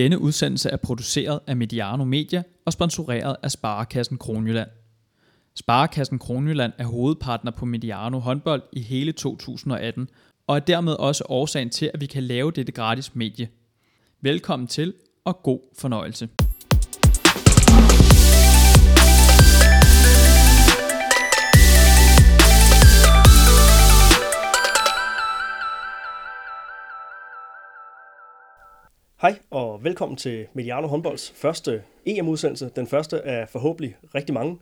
Denne udsendelse er produceret af Mediano Media og sponsoreret af Sparekassen Kronjylland. Sparekassen Kronjylland er hovedpartner på Mediano håndbold i hele 2018, og er dermed også årsagen til, at vi kan lave dette gratis medie. Velkommen til, og god fornøjelse. Hej og velkommen til Mediano håndbolds første EM-udsendelse. Den første af forhåbentlig rigtig mange.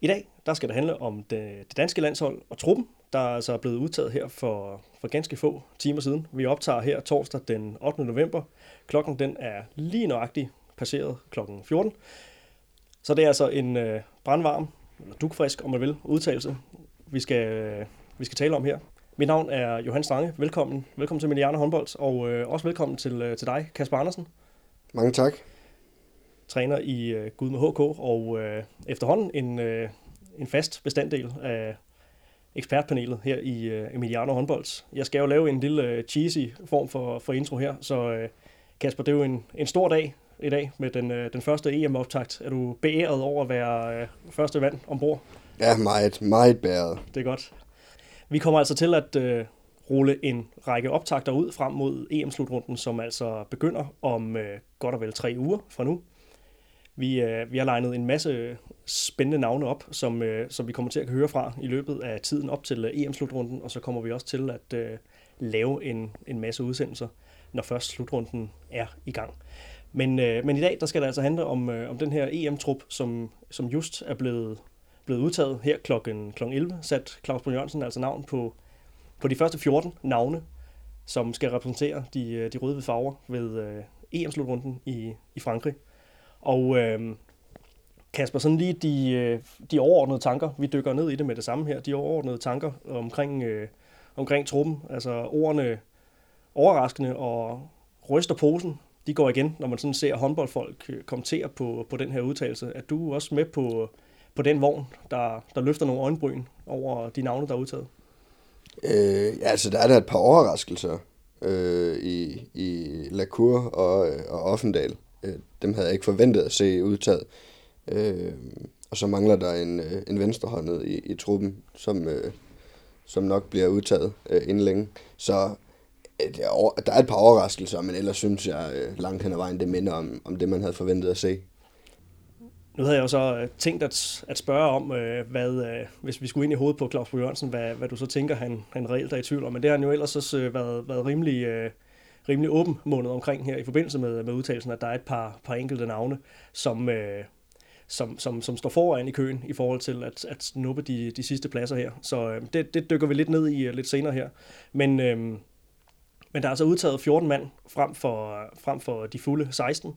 I dag der skal det handle om det, det danske landshold og truppen, der er altså blevet udtaget her for, for ganske få timer siden. Vi optager her torsdag den 8. november. Klokken den er lige nøjagtigt passeret klokken 14. Så det er altså en øh, brandvarm, eller dukfrisk om man vil, udtalelse, vi skal, øh, vi skal tale om her. Mit navn er Johan Stange. Velkommen, velkommen til Mediano håndbold, og øh, også velkommen til, øh, til dig, Kasper Andersen. Mange tak. Træner i øh, Gud med HK, og øh, efterhånden en, øh, en fast bestanddel af ekspertpanelet her i øh, Emiliano håndbold. Jeg skal jo lave en lille øh, cheesy form for, for intro her, så øh, Kasper, det er jo en, en stor dag i dag med den, øh, den første EM-optakt. Er du beæret over at være øh, første vand ombord? Ja, meget, meget bæret. Det er godt. Vi kommer altså til at øh, rulle en række optagter ud frem mod EM-slutrunden, som altså begynder om øh, godt og vel tre uger fra nu. Vi, øh, vi har legnet en masse spændende navne op, som, øh, som vi kommer til at høre fra i løbet af tiden op til øh, EM-slutrunden, og så kommer vi også til at øh, lave en, en masse udsendelser, når først slutrunden er i gang. Men, øh, men i dag der skal det altså handle om, øh, om den her EM-trup, som, som just er blevet blevet udtaget her klokken, klokken 11, sat Claus Brun Jørgensen altså navn på, på de første 14 navne, som skal repræsentere de, øh, de røde farver ved øh, EM-slutrunden i, i Frankrig. Og øh, Kasper, sådan lige de, øh, de overordnede tanker, vi dykker ned i det med det samme her, de overordnede tanker omkring, øh, omkring truppen, altså ordene overraskende og ryster posen, de går igen, når man sådan ser håndboldfolk kommentere på, på den her udtalelse. Er du også med på, på den vogn, der, der løfter nogle øjenbryn over de navne, der er udtaget? Øh, ja, altså der er der et par overraskelser øh, i, i Lacour og, øh, og Offendal. Øh, dem havde jeg ikke forventet at se udtaget. Øh, og så mangler der en, øh, en venstrehåndet i, i truppen, som, øh, som nok bliver udtaget øh, inden længe. Så øh, der er et par overraskelser, men ellers synes jeg øh, langt hen ad vejen, det minder om, om det, man havde forventet at se. Nu havde jeg jo så øh, tænkt at, at spørge om, øh, hvad, øh, hvis vi skulle ind i hovedet på Claus Jørgensen, hvad, hvad du så tænker, han, han reelt er i tvivl om. Men det har han jo ellers også øh, været, været rimelig, øh, rimelig åben måned omkring her i forbindelse med, med udtalelsen, at der er et par, par enkelte navne, som, øh, som, som, som står foran i køen i forhold til at, at snuppe de, de sidste pladser her. Så det, det dykker vi lidt ned i lidt senere her. Men, men der er altså udtaget 14 mand frem for, frem for de fulde 16.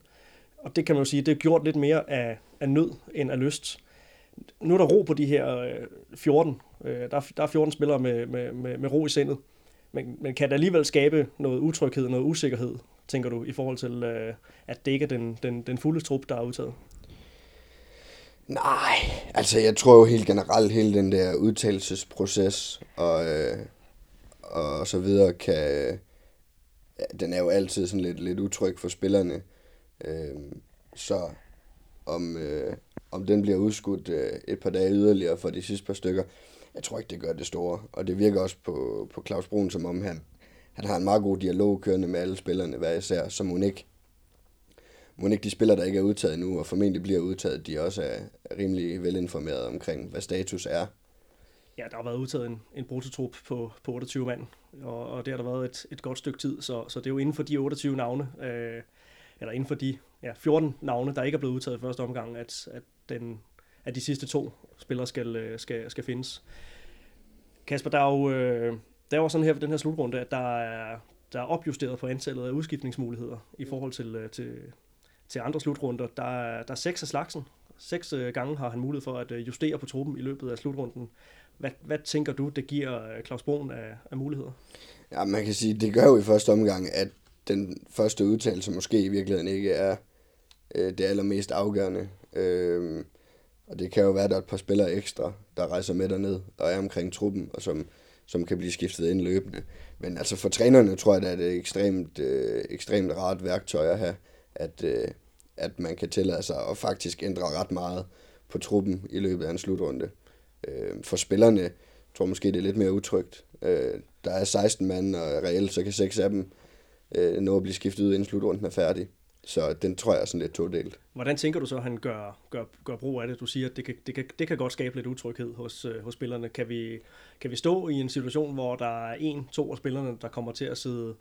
Og det kan man jo sige, det er gjort lidt mere af, af nød end af lyst. Nu er der ro på de her øh, 14. Øh, der, er, der er 14 spillere med, med, med, med ro i sindet. Men, men kan det alligevel skabe noget utryghed, noget usikkerhed, tænker du, i forhold til, øh, at det ikke er den, den, den fulde trup, der er udtaget? Nej, altså jeg tror jo helt generelt, hele den der udtalelsesproces og, øh, og så videre, kan, øh, den er jo altid sådan lidt, lidt utryg for spillerne. Øh, så om, øh, om den bliver udskudt øh, et par dage yderligere for de sidste par stykker, jeg tror ikke, det gør det store. Og det virker også på, på Claus Brun, som om han, han har en meget god dialog kørende med alle spillerne, hvad især, som hun ikke må ikke de spillere, der ikke er udtaget nu, og formentlig bliver udtaget, de også er, er rimelig velinformeret omkring, hvad status er. Ja, der har været udtaget en, en brutotrup på, på 28 mand, og, og det har der været et, et godt stykke tid, så, så det er jo inden for de 28 navne, øh, eller inden for de ja, 14 navne, der ikke er blevet udtaget i første omgang, at, at, den, at de sidste to spillere skal, øh, skal, skal findes. Kasper, der er jo, øh, der er jo sådan her for den her slutrunde, at der er, der er opjusteret på antallet af udskiftningsmuligheder i forhold til, øh, til, til andre slutrunder. Der er, der er seks af slagsen. Seks øh, gange har han mulighed for at øh, justere på truppen i løbet af slutrunden. Hvad, hvad tænker du, det giver Claus Broen af, af muligheder? Ja, man kan sige, det gør jo i første omgang, at den første udtalelse måske i virkeligheden ikke er øh, det allermest afgørende. Øh, og det kan jo være, at der er et par spillere ekstra, der rejser med derned og er omkring truppen, og som, som kan blive skiftet ind løbende. Men altså for trænerne tror jeg, det er et ekstremt, øh, ekstremt rart værktøj at have, at, øh, at man kan tillade sig at faktisk ændre ret meget på truppen i løbet af en slutrunde. Øh, for spillerne tror jeg måske, det er lidt mere utrygt. Øh, der er 16 mand, og reelt så kan seks af dem øh, nå at blive skiftet ud, inden slutrunden er færdig. Så den tror jeg er sådan lidt todelt. Hvordan tænker du så, at han gør, gør, gør brug af det? Du siger, at det kan, det kan, det kan godt skabe lidt utryghed hos, øh, hos spillerne. Kan vi, kan vi stå i en situation, hvor der er en, to af spillerne, der kommer til at sidde,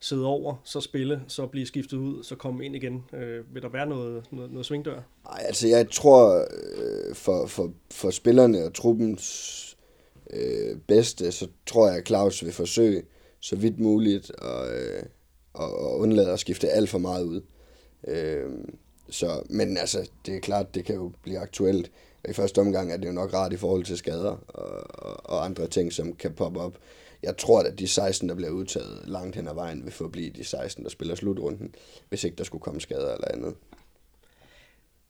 sidde over, så spille, så blive skiftet ud, så komme ind igen? Øh, vil der være noget, noget, noget svingdør? Nej, altså jeg tror, øh, for, for, for spillerne og truppens øh, bedste, så tror jeg, at Claus vil forsøge så vidt muligt at, øh, og, og undlade at skifte alt for meget ud. Øh, så, men altså, det er klart, det kan jo blive aktuelt. I første omgang er det jo nok rart i forhold til skader og, og, og andre ting, som kan poppe op. Jeg tror, at de 16, der bliver udtaget langt hen ad vejen, vil få blive de 16, der spiller slutrunden, hvis ikke der skulle komme skader eller andet.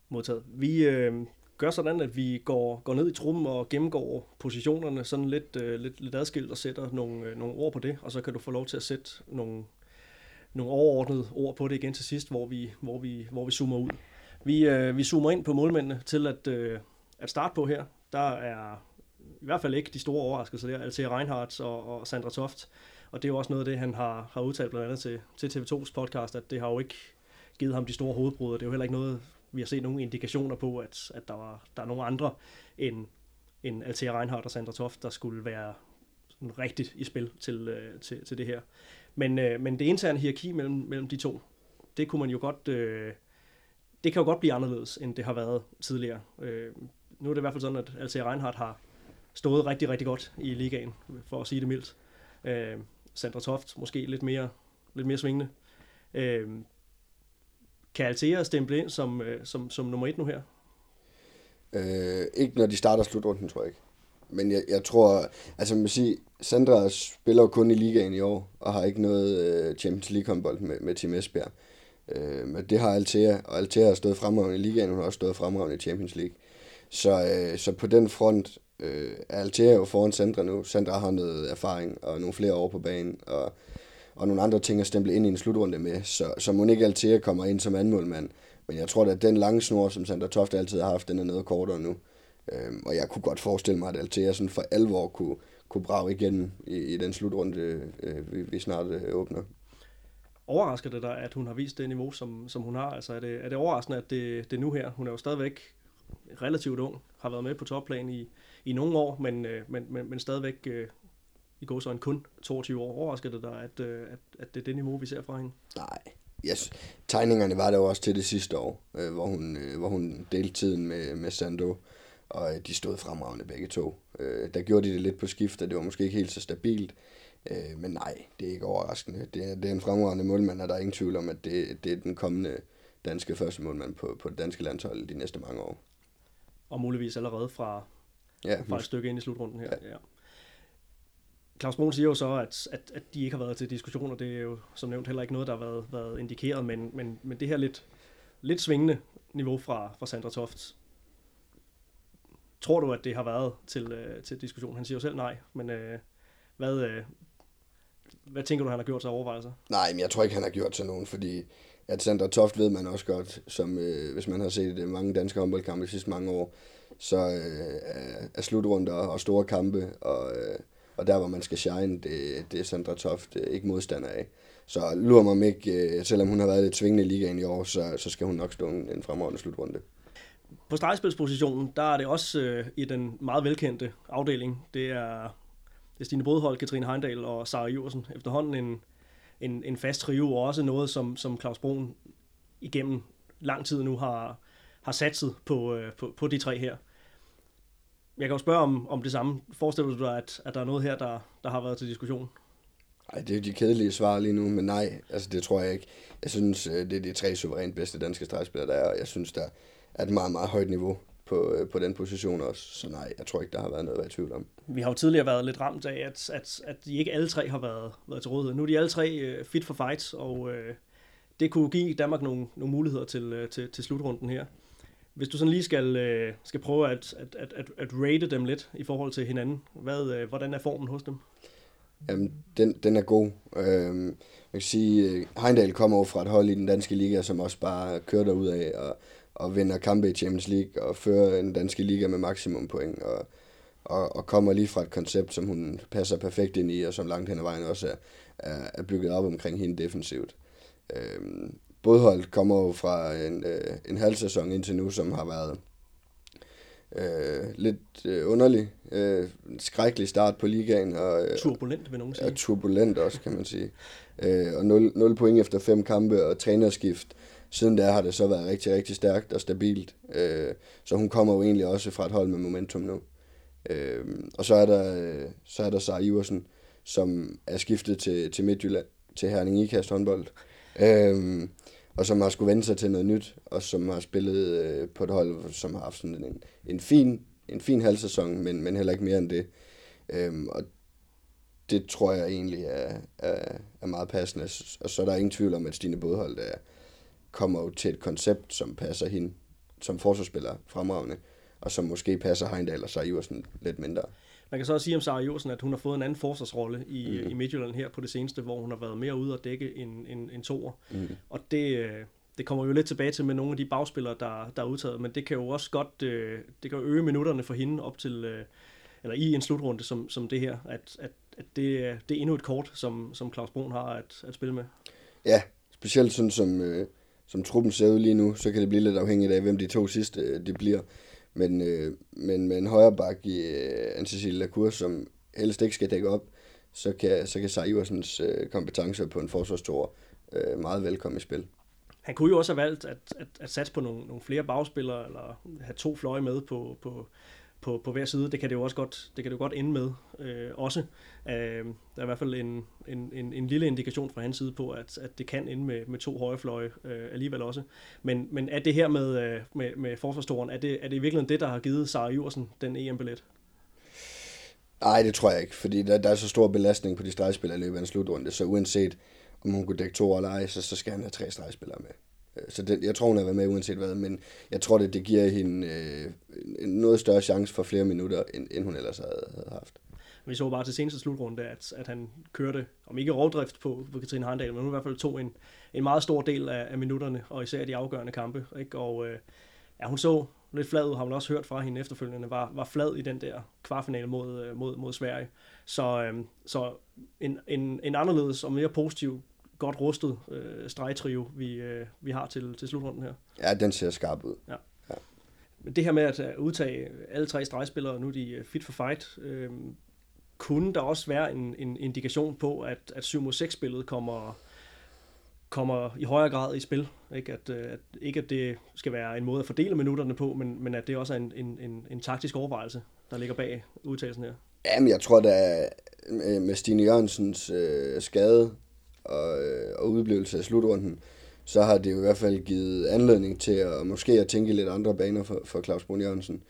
Modtaget. Vi øh, gør sådan, at vi går, går ned i trummen og gennemgår positionerne sådan lidt, øh, lidt, lidt adskilt og sætter nogle, øh, nogle ord på det, og så kan du få lov til at sætte nogle, nogle overordnede ord på det igen til sidst, hvor vi, hvor vi, hvor vi zoomer ud. Vi, øh, vi zoomer ind på målmændene til at, øh, at starte på her. Der er i hvert fald ikke de store overraskelser der. Altea Reinhardt og, og Sandra Toft. Og det er jo også noget af det, han har, har udtalt blandt andet til, til TV2's podcast, at det har jo ikke givet ham de store hovedbrud, det er jo heller ikke noget, vi har set nogle indikationer på, at, at der, var, der er nogle andre end, end Altea Reinhardt og Sandra Toft, der skulle være sådan rigtigt i spil til, øh, til, til det her. Men, øh, men det interne hierarki mellem, mellem de to, det kunne man jo godt, øh, det kan jo godt blive anderledes, end det har været tidligere. Øh, nu er det i hvert fald sådan, at Altea Reinhardt har stået rigtig, rigtig godt i ligaen, for at sige det mildt. Øh, Sandra Toft måske lidt mere, lidt mere svingende. Øh, kan Altea stemple ind som, øh, som, som nummer et nu her? Øh, ikke når de starter slutrunden, tror jeg ikke. Men jeg, jeg tror, altså man vil sige, Sandra spiller kun i ligaen i år, og har ikke noget øh, Champions League håndbold med, med Team Esbjerg. Øh, men det har Altea, og Altea har stået fremragende i ligaen, hun har også stået fremragende i Champions League. Så, øh, så på den front øh, er Altea jo foran Sandra nu. Sandra har noget erfaring og nogle flere år på banen, og, og nogle andre ting at stemple ind i en slutrunde med. Så, så Monique Altea kommer ind som anmålmand. Men jeg tror, at den lange snor, som Sandra Toft altid har haft, den er noget kortere nu. Øhm, og jeg kunne godt forestille mig, at Altea sådan for alvor kunne, kunne brage igen i, i den slutrunde, øh, vi, vi snart øh, åbner. Overrasker det dig, at hun har vist det niveau, som, som hun har? Altså er det, er det overraskende, at det, det er nu her? Hun er jo stadigvæk relativt ung, har været med på topplan i, i nogle år, men, øh, men, men, men stadigvæk øh, i går så en kun 22 år. Overrasker det dig, at, øh, at, at det er det niveau, vi ser fra hende? Nej, yes. tegningerne var der jo også til det sidste år, øh, hvor, hun, øh, hvor hun delte tiden med, med Sando, og øh, de stod fremragende begge to. Øh, der gjorde de det lidt på skift, og det var måske ikke helt så stabilt, øh, men nej, det er ikke overraskende. Det er, det er en fremragende målmand, og der er ingen tvivl om, at det, det er den kommende danske første målmand på, på det danske landshold de næste mange år. Og muligvis allerede fra, Ja, fra et stykke ind i slutrunden her. Ja. Ja. Claus Brun siger jo så, at, at, at de ikke har været til diskussion, og det er jo som nævnt heller ikke noget, der har været, været indikeret, men, men, men det her lidt, lidt svingende niveau fra, fra Sandra Toft, tror du, at det har været til, øh, til diskussion? Han siger jo selv nej, men øh, hvad, øh, hvad tænker du, han har gjort sig overvejelser? Nej, men jeg tror ikke, han har gjort sig nogen, fordi at Sandra Toft ved man også godt, som øh, hvis man har set øh, mange danske håndboldkampe de sidste mange år, så øh, er- slutrunder og store kampe, og, øh, og der hvor man skal shine, det, det er Sandra Toft øh, ikke modstander af. Så lurer mig om ikke, øh, selvom hun har været lidt svingende i ligaen i år, så, så skal hun nok stå en, en fremragende slutrunde. På stregspilspositionen, der er det også øh, i den meget velkendte afdeling. Det er, det er Stine Bodhold, Katrine Heindal og Sara Iversen. Efterhånden en, en, en fast trio, og også noget, som, som Claus Broen igennem lang tid nu har, har satset på, øh, på, på de tre her. Jeg kan jo spørge om, om det samme. Forestiller du dig, at, at der er noget her, der, der har været til diskussion? Nej, det er jo de kedelige svar lige nu, men nej, altså det tror jeg ikke. Jeg synes, øh, det er de tre suverænt bedste danske stregspillere, der er, og jeg synes, der er et meget, meget højt niveau på, øh, på den position også. Så nej, jeg tror ikke, der har været noget at være i tvivl om. Vi har jo tidligere været lidt ramt af, at, at, at de ikke alle tre har været, været til rådighed. Nu er de alle tre øh, fit for fight, og øh, det kunne give Danmark nogle, nogle muligheder til, øh, til, til slutrunden her. Hvis du sådan lige skal, øh, skal prøve at, at, at, at, at rate dem lidt i forhold til hinanden, hvad, øh, hvordan er formen hos dem? Jamen, den, den er god. Øhm, man kan sige, Heindal kommer over fra et hold i den danske liga, som også bare kører derud af og, og vinder kampe i Champions League og fører den danske liga med maksimum point. Og, og, og kommer lige fra et koncept, som hun passer perfekt ind i, og som langt hen ad vejen også er, er, er bygget op omkring hende defensivt. Øhm, Bådholdt kommer jo fra en, øh, en halv sæson indtil nu, som har været øh, lidt øh, underlig. Øh, skrækkelig start på ligaen. Og, øh, turbulent, vil nogen sige. Ja, turbulent også, kan man sige. Øh, og 0, 0 point efter fem kampe og trænerskift. Siden der har det så været rigtig, rigtig stærkt og stabilt. Øh, så hun kommer jo egentlig også fra et hold med momentum nu. Øh, og så er der, så er der Sara Iversen, som er skiftet til, til Midtjylland, til Herning Ikast håndbold. Øh, og som har skulle vende sig til noget nyt, og som har spillet øh, på et hold, som har haft sådan en, en fin, en fin halvsæson, men, men heller ikke mere end det. Øhm, og det tror jeg egentlig er, er, er meget passende. Og så er der ingen tvivl om, at Stine Bodhold er, kommer jo til et koncept, som passer hende som forsvarsspiller fremragende, og som måske passer Heindal og Sarah Iversen lidt mindre. Man kan så også sige om Sarah Iversen, at hun har fået en anden forsvarsrolle i, mm. i Midtjylland her på det seneste, hvor hun har været mere ude og dække en, en, en toer. Mm. Og det, øh, det kommer jo lidt tilbage til med nogle af de bagspillere, der, der er udtaget, men det kan jo også godt øh, det kan øge minutterne for hende op til, øh, eller i en slutrunde som, som det her, at, at, at det, det er endnu et kort, som, som Claus Brun har at, at spille med. Ja, specielt sådan som, øh, som truppen ser ud lige nu, så kan det blive lidt afhængigt af, hvem de to sidste det de bliver. Men, øh, men med en højre bak i øh, Anne-Cecilie Lacour, som helst ikke skal dække op, så kan, så kan Sara Iversens øh, kompetencer på en forsvarstor øh, meget velkommen i spil. Han kunne jo også have valgt at, at, at satse på nogle, nogle flere bagspillere, eller have to fløje med på, på, på, på hver side. Det kan det jo også godt, det kan det jo godt ende med øh, også. Øh, der er i hvert fald en, en, en, en lille indikation fra hans side på, at, at det kan ende med, med to højrefløje øh, alligevel også. Men, men er det her med, øh, med, med forsvarstoren, er det, er det i virkeligheden det, der har givet Sara Iversen den EM-billet? Nej, det tror jeg ikke, fordi der, der er så stor belastning på de stregspillere i løbet af en slutrunde, så uanset om hun kunne dække to eller ej, så, så skal han have tre stregspillere med. Øh, så det, jeg tror, hun har været med uanset hvad, men jeg tror, det, det giver hende øh, en noget større chance for flere minutter, end, end hun ellers havde, havde haft. Vi så bare til seneste slutrunde, at, at han kørte, om ikke rovdrift på, på Katrine Harndal, men hun i hvert fald tog en, en meget stor del af, af minutterne, og især de afgørende kampe. Ikke? Og øh, ja, hun så lidt flad ud, har man også hørt fra hende efterfølgende, var, var flad i den der kvartfinale mod, øh, mod, mod Sverige. Så, øh, så en, en, en anderledes og mere positiv godt rustet øh, stregtrio, vi, øh, vi har til, til slutrunden her. Ja, den ser skarp ud. Ja. ja. Men det her med at øh, udtage alle tre stregspillere, nu er de øh, fit for fight, øh, kunne der også være en, en indikation på, at, at 7 mod 6 spillet kommer, kommer i højere grad i spil. Ikke at, øh, at, ikke at det skal være en måde at fordele minutterne på, men, men at det også er en, en, en, en taktisk overvejelse, der ligger bag udtagelsen her. Jamen, jeg tror da, med Stine Jørgensens øh, skade, og, øh, og udblivelse af slutrunden, så har det jo i hvert fald givet anledning til at måske at tænke lidt andre baner for, for Claus Brun Jørgensen.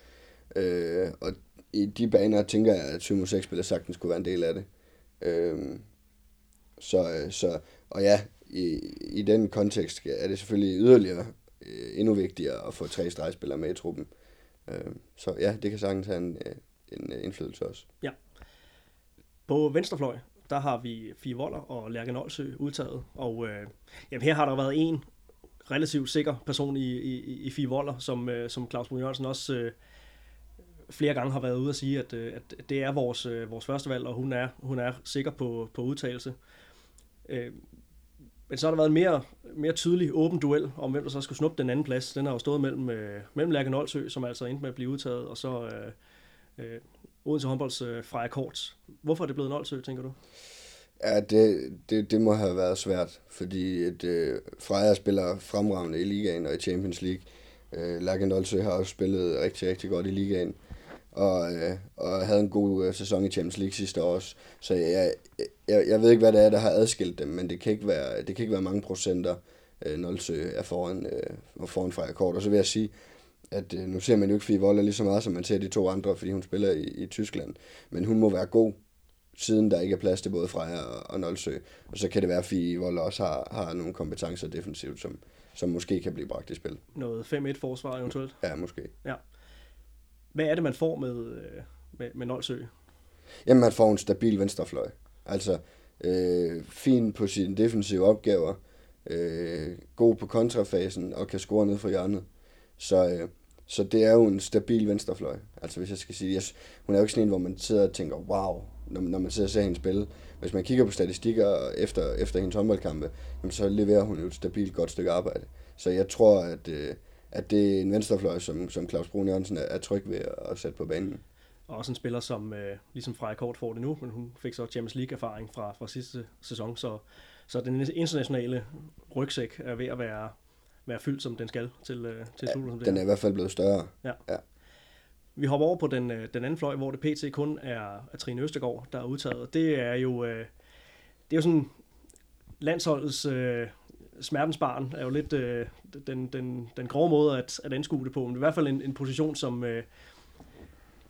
Øh, og i de baner tænker jeg, at 7 6 spiller sagtens kunne være en del af det. Øh, så, øh, så, og ja, i, i den kontekst er det selvfølgelig yderligere øh, endnu vigtigere at få tre stregspillere med i truppen. Øh, så ja, det kan sagtens have en, øh, en indflydelse også. Ja. På venstrefløj, der har vi Fie Voller og Lærke Nolsø udtaget. Og øh, jamen, her har der været en relativt sikker person i, i, i Fie Voller, som, øh, som Claus Brun Jørgensen også øh, flere gange har været ude at sige, at, øh, at det er vores, øh, vores første valg, og hun er, hun er sikker på, på udtalelse. Øh, men så har der været en mere, mere tydelig åben duel om, hvem der så skulle snuppe den anden plads. Den har jo stået mellem, øh, mellem Lærke Nolsø, som altså endte med at blive udtaget, og så øh, øh, Odense håndbolds øh, Freja Korts. Hvorfor er det blevet Nolsø, tænker du? Ja, det, det, det må have været svært, fordi et, øh, Freja spiller fremragende i ligaen og i Champions League. Øh, Lærke Olsø har også spillet rigtig, rigtig godt i ligaen, og, øh, og havde en god øh, sæson i Champions League sidste år også. Så jeg, jeg, jeg ved ikke, hvad det er, der har adskilt dem, men det kan ikke være, det kan ikke være mange procenter, øh, Nolsø er foran, øh, foran Freja Kort. Og så vil jeg sige, at øh, nu ser man jo ikke Fie Voller lige så meget, som man ser de to andre, fordi hun spiller i, i Tyskland. Men hun må være god, siden der ikke er plads til både Freja og, og Nolsø. Og så kan det være, at Fie Voller også har, har nogle kompetencer defensivt, som, som måske kan blive bragt i spil. Noget 5-1 forsvar eventuelt? Ja, måske. Ja. Hvad er det, man får med, øh, med, med Nolsø? Jamen, man får en stabil venstrefløj. Altså, øh, fin på sine defensive opgaver, øh, god på kontrafasen og kan score ned for hjørnet. Så, øh, så det er jo en stabil venstrefløj. Altså hvis jeg skal sige, jeg, hun er jo ikke sådan en, hvor man sidder og tænker, wow, når, når man sidder og ser hende spille. Hvis man kigger på statistikker efter, efter hendes håndboldkampe, jamen, så leverer hun jo et stabilt godt stykke arbejde. Så jeg tror, at, øh, at det er en venstrefløj, som, som Claus Brun Jørgensen er, er tryg ved at sætte på banen. Og også en spiller, som øh, ligesom Freja Kort får det nu, men hun fik så Champions League-erfaring fra, fra sidste sæson, så, så den internationale rygsæk er ved at være, være fyldt, som den skal til, øh, til ja, Den er i hvert fald blevet større. Ja. ja. Vi hopper over på den, øh, den anden fløj, hvor det pt. kun er, er Trine Østergaard, der er udtaget. Det er jo, øh, det er jo sådan landsholdets øh, smertensbarn er jo lidt øh, den, den, den grove måde at, at anskue det på, men i hvert fald en, en position, som, øh,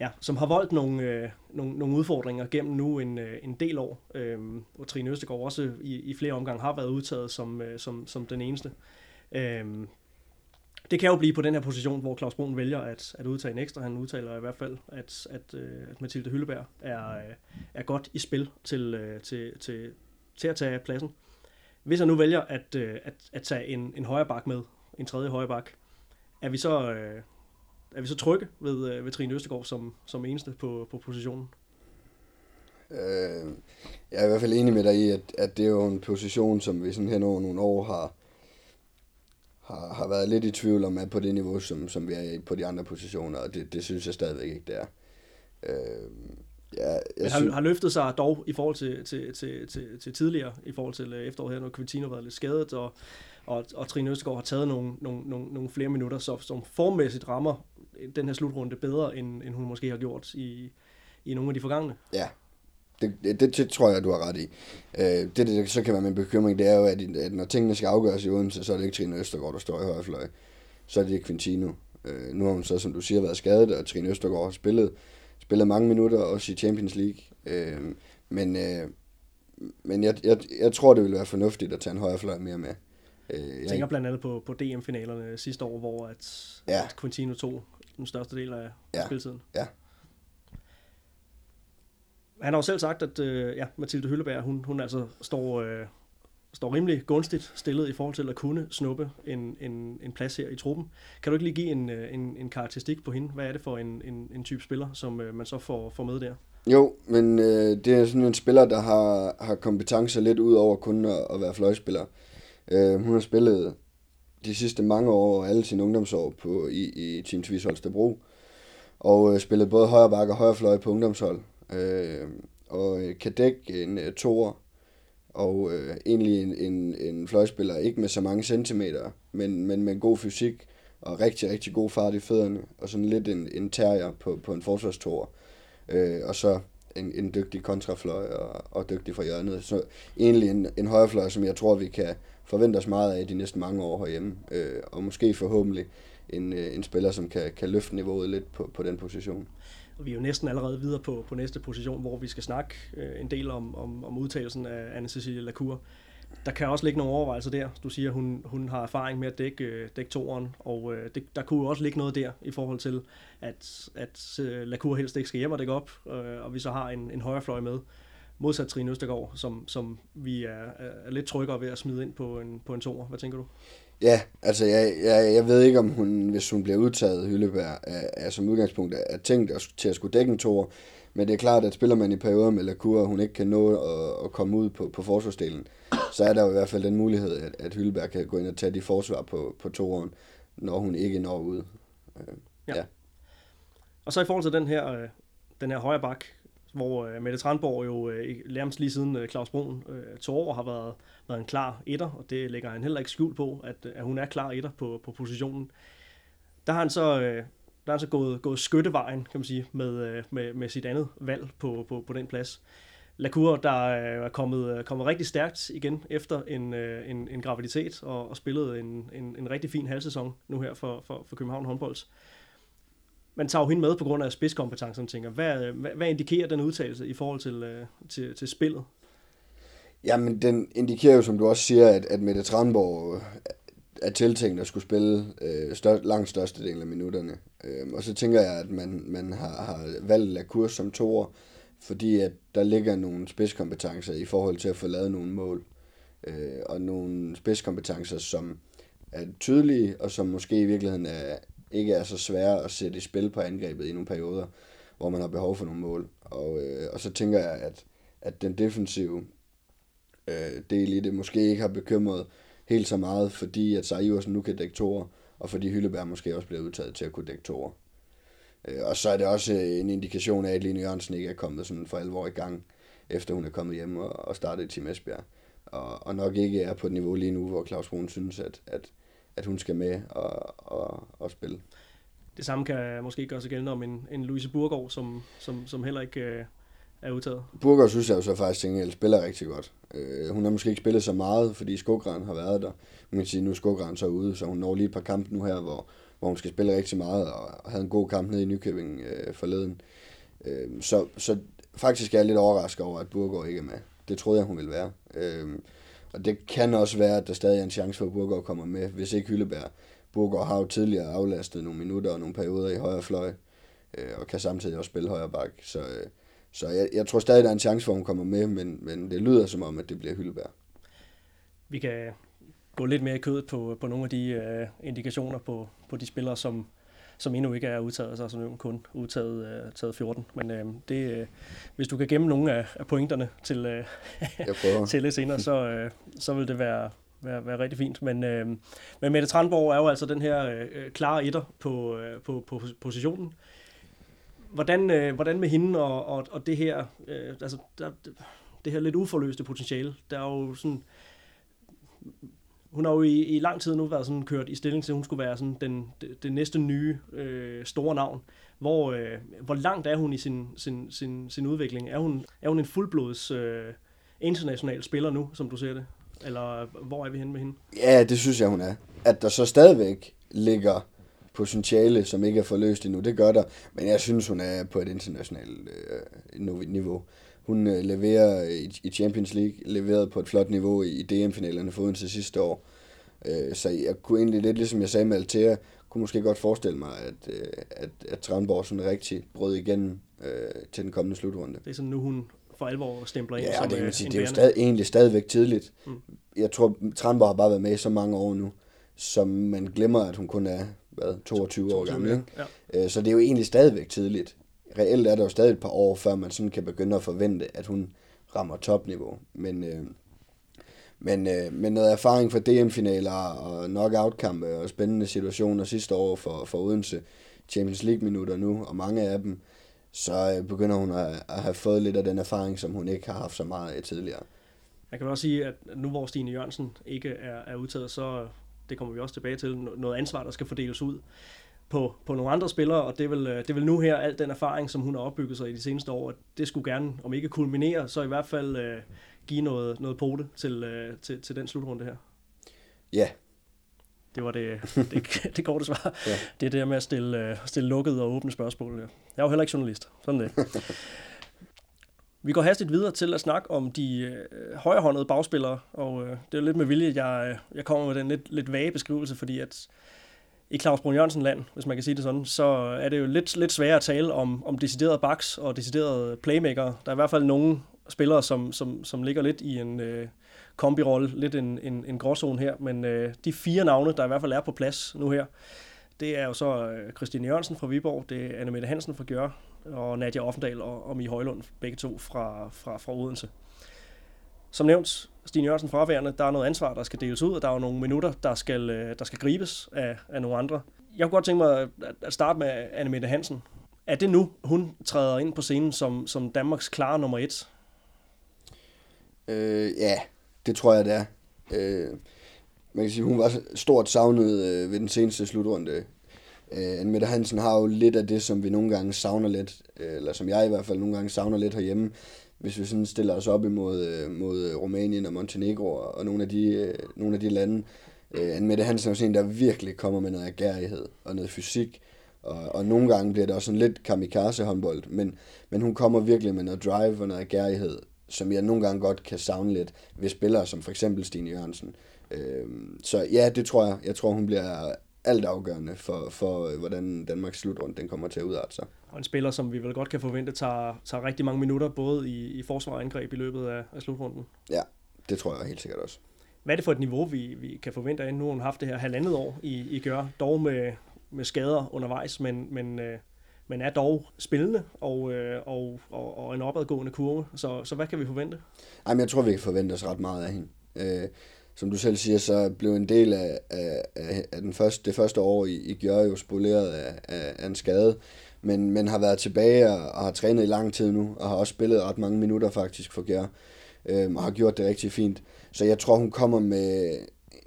ja, som har voldt nogle, øh, nogle, nogle udfordringer gennem nu en, øh, en del år, øh, og Trine Østegård også i, i flere omgange har været udtaget som, øh, som, som den eneste. Øhm, det kan jo blive på den her position, hvor Claus Brun vælger at, at udtage en ekstra. Han udtaler i hvert fald, at, at, at Mathilde Hylleberg er, øh, er godt i spil til, øh, til, til, til at tage pladsen. Hvis han nu vælger at, at, at tage en, en højre bak med, en tredje højre bak, er vi så, er vi så trygge ved, ved Trine Østegård som, som eneste på, på positionen? Øh, jeg er i hvert fald enig med dig i, at, at det er jo en position, som vi sådan hen over nogle år har, har, har været lidt i tvivl om, at på det niveau, som, som vi er på de andre positioner, og det, det synes jeg stadigvæk ikke, det er. Øh, ja, jeg Men har, synes... har løftet sig dog i forhold til, til, til, til, til tidligere, i forhold til øh, efteråret her, når Quintino har været lidt skadet, og, og, og Trine Øsgaard har taget nogle, nogle, nogle, nogle flere minutter, så, som formmæssigt rammer den her slutrunde bedre, end, end hun måske har gjort i, i nogle af de forgangne. Ja, det, det, det tror jeg, du har ret i. Øh, det, det, så kan være min bekymring, det er jo, at, at når tingene skal afgøres i Odense, så er det ikke Trine Østergaard, der står i højrefløj. Så er det Quintino. Øh, nu har hun så, som du siger, været skadet, og Trine Østergaard har spillet, spillet mange minutter, også i Champions League. Øh, men øh, men jeg, jeg, jeg tror, det ville være fornuftigt at tage en højrefløj mere med. Øh, jeg tænker blandt andet på, på DM-finalerne sidste år, hvor at, ja. at Quintino tog den største del af ja. spilletiden. Ja, han har jo selv sagt, at øh, ja, Mathilde Hølleberg, hun, hun altså står, øh, står rimelig gunstigt stillet i forhold til at kunne snuppe en, en, en plads her i truppen. Kan du ikke lige give en, øh, en, en karakteristik på hende? Hvad er det for en, en, en type spiller, som øh, man så får, får med der? Jo, men øh, det er sådan en spiller, der har, har kompetencer lidt ud over kun at, at være fløjspiller. Øh, hun har spillet de sidste mange år og alle sine ungdomsår på, i, i Team Tvis Holstebro, og øh, spillet både højre bakke og højre fløj på ungdomshold øh, og øh, kan dække en øh, toer, og øh, egentlig en, en, en fløjspiller, ikke med så mange centimeter, men, men med en god fysik, og rigtig, rigtig god fart i fødderne, og sådan lidt en, en terrier på, på en forsvarstor. Øh, og så en, en dygtig kontrafløj og, og dygtig fra hjørnet. Så egentlig en, en højrefløj, som jeg tror, vi kan forvente os meget af de næste mange år herhjemme. Øh, og måske forhåbentlig en, øh, en spiller, som kan, kan løfte niveauet lidt på, på den position. Og vi er jo næsten allerede videre på, på næste position, hvor vi skal snakke øh, en del om, om, om udtalelsen af Anne-Cecilie Lacour. Der kan også ligge nogle overvejelser der. Du siger, hun, hun har erfaring med at dække, øh, dække toren, og øh, det, der kunne jo også ligge noget der i forhold til, at, at øh, Lacour helst ikke skal hjem og dække op, øh, og vi så har en, en højrefløj med, modsat Trine Østergaard, som, som vi er, er lidt tryggere ved at smide ind på en, på en toer. Hvad tænker du? Ja, altså jeg, jeg, jeg ved ikke, om hun, hvis hun bliver udtaget, Hylleberg, er, er som udgangspunkt er tænkt at, til at skulle dække en tor. Men det er klart, at spiller man i perioder med Lacour, og hun ikke kan nå at, at komme ud på, på forsvarsdelen, så er der jo i hvert fald den mulighed, at, at Hylleberg kan gå ind og tage de forsvar på, på toren, når hun ikke når ud. Øh, ja. ja. Og så i forhold til den her, øh, den her højre bak, hvor øh, Mette Tranborg jo øh, nærmest lige siden øh, Claus Brun øh, to år har været, været en klar etter, og det lægger han heller ikke skjul på, at, øh, at hun er klar etter på, på positionen. Der har han så, øh, der har han så gået, gået skyttevejen, kan man sige, med, øh, med, med sit andet valg på, på, på den plads. Lacour, der øh, er kommet, øh, kommet rigtig stærkt igen efter en, en, en graviditet og, og spillet en, en, en rigtig fin halvsæson nu her for, for, for København håndbolds man tager jo hende med på grund af spidskompetencen, tænker, hvad, hvad, hvad indikerer den udtalelse i forhold til, øh, til, til spillet? Jamen, den indikerer jo, som du også siger, at, at Mette Tranborg øh, er tiltænkt at skulle spille øh, stør, langt størstedelen af minutterne. Øh, og så tænker jeg, at man, man har, har valgt kurs som toer, fordi at der ligger nogle spidskompetencer i forhold til at få lavet nogle mål. Øh, og nogle spidskompetencer, som er tydelige, og som måske i virkeligheden er, ikke er så svære at sætte i spil på angrebet i nogle perioder, hvor man har behov for nogle mål. Og, øh, og så tænker jeg, at, at den defensive øh, del i det måske ikke har bekymret helt så meget, fordi at Sejursen nu kan dække toer, og fordi Hylleberg måske også bliver udtaget til at kunne dække toer. Øh, og så er det også øh, en indikation af, at Line Jørgensen ikke er kommet sådan for alvor i gang, efter hun er kommet hjem og, og startet i Team Esbjerg. Og, og nok ikke er på et niveau lige nu, hvor Claus Brun synes, at, at, at hun skal med og, og, og spille. Det samme kan måske gøre sig gældende om en, en Louise Burgaard, som, som, som heller ikke øh, er udtaget. Burgaard synes jeg jo så faktisk, at spiller rigtig godt. Øh, hun har måske ikke spillet så meget, fordi Skogran har været der. Man kan sige, at nu er Skogran så ude, så hun når lige et par kampe nu her, hvor, hvor hun skal spille rigtig meget, og havde en god kamp nede i Nykøbing øh, forleden. Øh, så, så faktisk er jeg lidt overrasket over, at Burgaard ikke er med. Det troede jeg, hun ville være. Øh, og det kan også være, at der stadig er en chance for, at Burgård kommer med, hvis ikke Hylleberg. Burgård har jo tidligere aflastet nogle minutter og nogle perioder i højre fløj, øh, og kan samtidig også spille højre bak. Så, øh, så jeg, jeg tror stadig, der er en chance for, at hun kommer med, men, men det lyder som om, at det bliver Hylleberg. Vi kan gå lidt mere i kødet på, på nogle af de øh, indikationer på, på de spillere, som, som endnu ikke er udtaget, så altså nu kun udtaget uh, taget 14. Men uh, det, uh, hvis du kan gemme nogle af, af pointerne til, uh, til lidt senere, så, uh, så vil det være, være, være rigtig fint. Men, uh, men Mette Tranborg er jo altså den her uh, klare etter på, uh, på, på positionen. Hvordan, uh, hvordan med hende og, og, og det her, uh, altså der, det her lidt uforløste potentiale, der er jo sådan hun har jo i, i lang tid nu været sådan kørt i stilling til, at hun skulle være sådan den, det, det næste nye øh, store navn. Hvor, øh, hvor langt er hun i sin, sin, sin, sin udvikling? Er hun, er hun en fuldblods øh, international spiller nu, som du ser det? Eller øh, hvor er vi henne med hende? Ja, det synes jeg, hun er. At der så stadigvæk ligger potentiale, som ikke er forløst endnu, det gør der. Men jeg synes, hun er på et internationalt øh, niveau. Hun øh, leverer i, Champions League, leveret på et flot niveau i, DM-finalerne for til sidste år. Øh, så jeg kunne egentlig lidt, ligesom jeg sagde med Altea, kunne måske godt forestille mig, at, øh, at, at Tranborg sådan rigtig brød igennem øh, til den kommende slutrunde. Det er sådan nu, hun for alvor stempler ind ja, som det, kan øh, sige, det er jo stadig, egentlig stadigvæk tidligt. Mm. Jeg tror, Tranborg har bare været med i så mange år nu, som man glemmer, at hun kun er hvad, 22 to, år gammel. Ikke? Ja. Så det er jo egentlig stadigvæk tidligt reelt er der jo stadig et par år, før man sådan kan begynde at forvente, at hun rammer topniveau. Men, øh, men, øh, men noget erfaring fra DM-finaler og knockout-kampe og spændende situationer sidste år for, for Odense, Champions League-minutter nu, og mange af dem, så øh, begynder hun at, at have fået lidt af den erfaring, som hun ikke har haft så meget af tidligere. Jeg kan også sige, at nu hvor Stine Jørgensen ikke er, er udtaget, så øh, det kommer vi også tilbage til, noget ansvar, der skal fordeles ud på, på nogle andre spillere, og det vil, øh, det vil nu her, al den erfaring, som hun har opbygget sig i de seneste år, det skulle gerne, om ikke kulminere, så i hvert fald uh, give noget, noget pote til, uh, til, til den slutrunde her. Ja. Det var det, det, det korte svar. ja. Det er det med at stille, uh, stille lukkede og åbne spørgsmål. Jeg er jo heller ikke journalist. Sådan det. Vi går hastigt videre til at snakke om de øh, højrehåndede bagspillere, og øh, det er lidt med vilje, at jeg, jeg kommer med den lidt, lidt vage beskrivelse, fordi at i Claus Brun Jørgensen land, hvis man kan sige det sådan, så er det jo lidt, lidt sværere at tale om, om deciderede backs og deciderede playmaker. Der er i hvert fald nogle spillere, som, som, som ligger lidt i en øh, kombirolle, lidt en, en, en gråzone her, men øh, de fire navne, der i hvert fald er på plads nu her, det er jo så øh, Christine Jørgensen fra Viborg, det er Anne Mette Hansen fra Gjør, og Nadia Offendal og, og Mie Højlund, begge to fra, fra, fra Odense. Som nævnt, Stine Jørgensen fraværende, der er noget ansvar, der skal deles ud, og der er jo nogle minutter, der skal, øh, der skal gribes af, af nogle andre. Jeg kunne godt tænke mig at starte med Anne Mette Hansen. Er det nu, hun træder ind på scenen som, som Danmarks klare nummer et? Øh, ja, det tror jeg, det er. Øh, man kan sige, hun var stort savnet øh, ved den seneste slutrunde. Øh, Anne Mette Hansen har jo lidt af det, som vi nogle gange savner lidt, øh, eller som jeg i hvert fald nogle gange savner lidt herhjemme hvis vi sådan stiller os op imod øh, mod Rumænien og Montenegro og og nogle af de, øh, nogle af de lande. Øh, Mette Hansen er jo en, der virkelig kommer med noget agerighed og noget fysik, og, og nogle gange bliver det også sådan lidt kamikaze håndbold, men, men hun kommer virkelig med noget drive og noget agerighed, som jeg nogle gange godt kan savne lidt ved spillere som for eksempel Stine Jørgensen. Øh, så ja, det tror jeg. Jeg tror, hun bliver alt afgørende for, for øh, hvordan Danmarks slutrunde den kommer til at udarte sig. Og en spiller, som vi vel godt kan forvente, tager, tager rigtig mange minutter, både i, i forsvar og angreb i løbet af, af slutrunden. Ja, det tror jeg helt sikkert også. Hvad er det for et niveau, vi, vi kan forvente af? Nu har hun haft det her halvandet år i, i gør, dog med, med skader undervejs, men, men, øh, men er dog spillende og, øh, og, og, og en opadgående kurve. Så, så hvad kan vi forvente? Jamen, jeg tror, vi kan forvente os ret meget af hende. Øh, som du selv siger, så blev en del af, af, af den første, det første år i, i Gjør jo spoleret af, af, af en skade, men, men har været tilbage og, og har trænet i lang tid nu, og har også spillet ret mange minutter faktisk for Gjør, øh, og har gjort det rigtig fint. Så jeg tror, hun kommer med,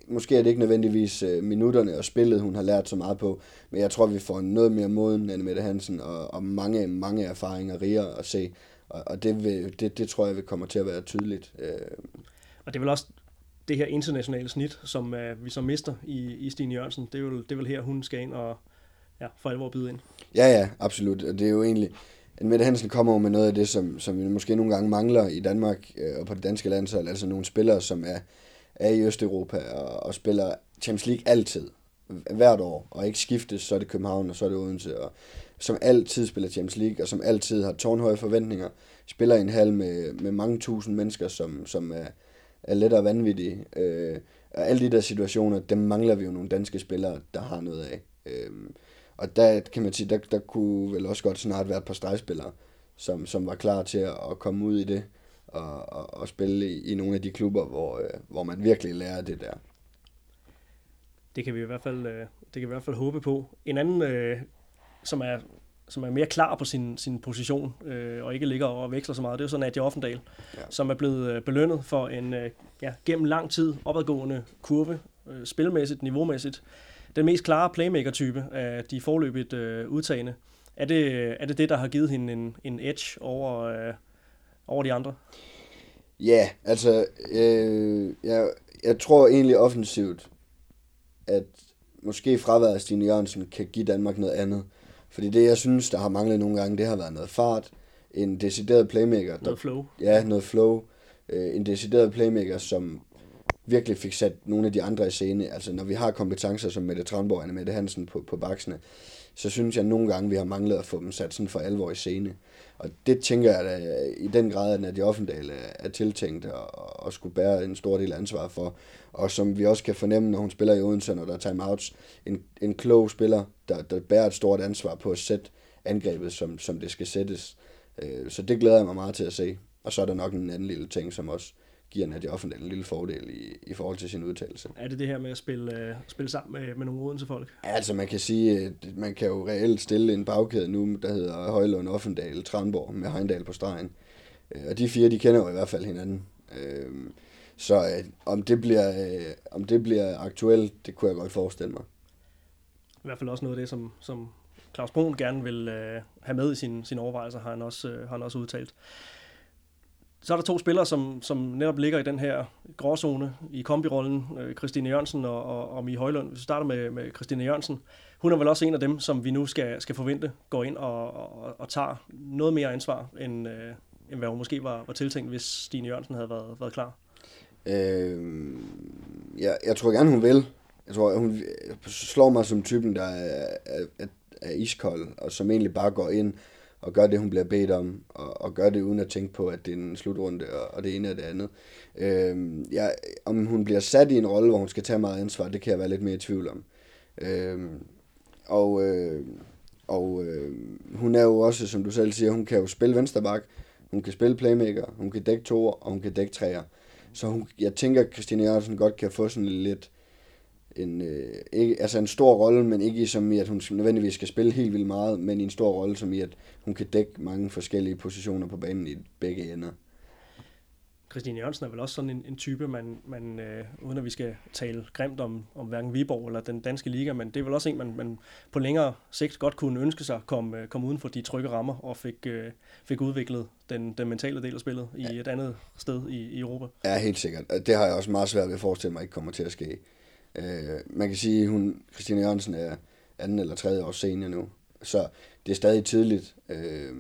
måske er det ikke nødvendigvis øh, minutterne og spillet, hun har lært så meget på, men jeg tror, vi får noget mere moden end Mette Hansen, og, og mange, mange erfaringer rigere at se, og, og det, vil, det, det tror jeg, vi kommer til at være tydeligt. Øh. Og det er vel også det her internationale snit, som uh, vi så mister i, i Stine Jørgensen, det er, vel, det er vel her, hun skal ind og ja, for alvor byde ind. Ja, ja, absolut. Og det er jo egentlig, en Mette Hansen kommer jo med noget af det, som, som vi måske nogle gange mangler i Danmark øh, og på det danske landshold, altså nogle spillere, som er, er i Østeuropa og, og spiller Champions League altid, hvert år, og ikke skiftes, så er det København, og så er det Odense, og som altid spiller Champions League, og som altid har tårnhøje forventninger, spiller i en hal med, med mange tusind mennesker, som, som er, er let og vanvittige. Øh, og alle de der situationer, dem mangler vi jo nogle danske spillere, der har noget af. Øh, og der kan man sige, der, der kunne vel også godt snart være et par stregspillere, som, som var klar til at, at komme ud i det og, og, og spille i, i nogle af de klubber, hvor, øh, hvor man virkelig lærer det der. Det kan vi i hvert fald, øh, det kan vi i hvert fald håbe på. En anden, øh, som er som er mere klar på sin, sin position, øh, og ikke ligger og veksler så meget, det er jo sådan Nadia Offendal, ja. som er blevet øh, belønnet for en øh, ja, gennem lang tid opadgående kurve, øh, spilmæssigt, niveaumæssigt. Den mest klare playmaker-type af de forløbigt øh, udtagende. Er det, er det det, der har givet hende en, en edge over, øh, over de andre? Ja, altså, øh, jeg, jeg tror egentlig offensivt, at måske fraværet af Stine Jørgensen kan give Danmark noget andet. Fordi det, jeg synes, der har manglet nogle gange, det har været noget fart, en decideret playmaker. Der, noget flow. Ja, noget flow. Øh, en decideret playmaker, som virkelig fik sat nogle af de andre i scene. Altså, når vi har kompetencer som Mette Tranborg og Mette Hansen på, på baksene, så synes jeg nogle gange, vi har manglet at få dem sat sådan for alvor i scene. Og det tænker jeg da øh, i den grad, at Nadia Offendal øh, er, tiltænkt og, skulle bære en stor del ansvar for. Og som vi også kan fornemme, når hun spiller i Odense, når der er timeouts, en, en klog spiller, der, der bærer et stort ansvar på at sætte angrebet, som, som det skal sættes. Øh, så det glæder jeg mig meget til at se. Og så er der nok en anden lille ting, som også giver Nadia Offendal en lille fordel i, i forhold til sin udtalelse. Er det det her med at spille, uh, spille sammen med, med nogle Odense folk? Ja, altså man kan sige, at man kan jo reelt stille en bagkæde nu, der hedder Højlund, Offendal, Tranborg med Heindal på stregen. Øh, og de fire, de kender jo i hvert fald hinanden. Øh, så om, det bliver, om det bliver aktuelt, det kunne jeg godt forestille mig. I hvert fald også noget af det, som, som Claus Brun gerne vil uh, have med i sin, sin overvejelser, har han også, uh, har han også udtalt. Så er der to spillere, som, som netop ligger i den her gråzone i kombirollen, øh, Christine Jørgensen og, og, og Mie Højlund. Hvis vi starter med, med Christine Jørgensen, hun er vel også en af dem, som vi nu skal, skal forvente går ind og, og, og tager noget mere ansvar, end, øh, end hvad hun måske var, var tiltænkt, hvis Stine Jørgensen havde været, været klar. Øh, ja, jeg tror gerne, hun vil. Jeg tror, hun slår mig som typen, der er, er, er, er iskold, og som egentlig bare går ind og gør det, hun bliver bedt om, og, og gør det uden at tænke på, at det er en slutrunde, og, og det ene og det andet. Øh, ja, om hun bliver sat i en rolle, hvor hun skal tage meget ansvar, det kan jeg være lidt mere i tvivl om. Øh, og øh, og øh, hun er jo også, som du selv siger, hun kan jo spille vensterbak, hun kan spille playmaker, hun kan dække toer, og hun kan dække træer. Så hun, jeg tænker, at Christine Jørgensen godt kan få sådan lidt en, øh, ikke, altså en stor rolle, men ikke som i, at hun nødvendigvis skal spille helt vildt meget, men i en stor rolle, som i, at hun kan dække mange forskellige positioner på banen i begge ender. Christine Jørgensen er vel også sådan en, en type, man, man øh, uden at vi skal tale grimt om, om hverken Viborg eller den danske liga, men det er vel også en, man, man på længere sigt godt kunne ønske sig kom, øh, kom uden for de trygge rammer og fik, øh, fik udviklet den, den mentale del af spillet i ja. et andet sted i, i Europa. Ja, helt sikkert. Det har jeg også meget svært ved at forestille mig ikke kommer til at ske. Øh, man kan sige, at hun, Christine Jørgensen er anden eller tredje år senior nu, så det er stadig tidligt. Øh,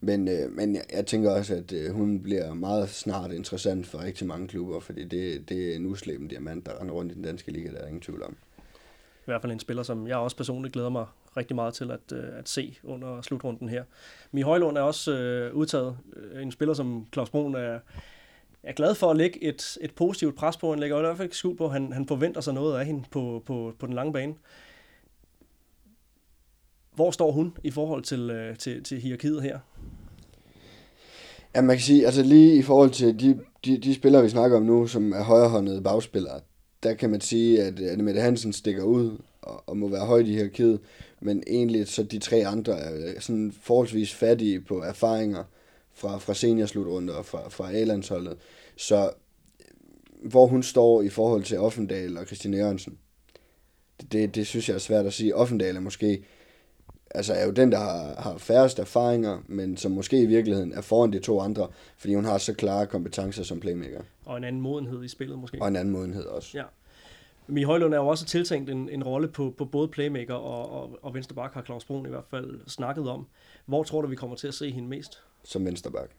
men, øh, men jeg, jeg tænker også, at øh, hun bliver meget snart interessant for rigtig mange klubber, fordi det, det er en uslæben diamant, der render rundt i den danske liga, der er ingen tvivl om. I hvert fald en spiller, som jeg også personligt glæder mig rigtig meget til at, øh, at se under slutrunden her. Mi Højlund er også øh, udtaget. Øh, en spiller, som Claus Brun er, er glad for at lægge et, et positivt pres på. Han lægger i hvert fald ikke skuld på, han, han forventer sig noget af hende på, på, på den lange bane. Hvor står hun i forhold til, øh, til, til hierarkiet her? Ja, man kan sige, altså lige i forhold til de, de, de spillere, vi snakker om nu, som er højrehåndede bagspillere, der kan man sige, at Annemette Hansen stikker ud og, og må være højt i hierarkiet, men egentlig så de tre andre er øh, sådan forholdsvis fattige på erfaringer fra, fra seniorslutrunder og fra, fra A-landsholdet. Så hvor hun står i forhold til Offendal og Christine Jørgensen, det, det, det synes jeg er svært at sige. Offendal er måske altså er jo den, der har, har færrest erfaringer, men som måske i virkeligheden er foran de to andre, fordi hun har så klare kompetencer som playmaker. Og en anden modenhed i spillet måske. Og en anden modenhed også. Ja. Mie Højlund er jo også tiltænkt en, en rolle på, på både playmaker og, og, og venstreback, har Claus Brun i hvert fald snakket om. Hvor tror du, vi kommer til at se hende mest? Som venstreback.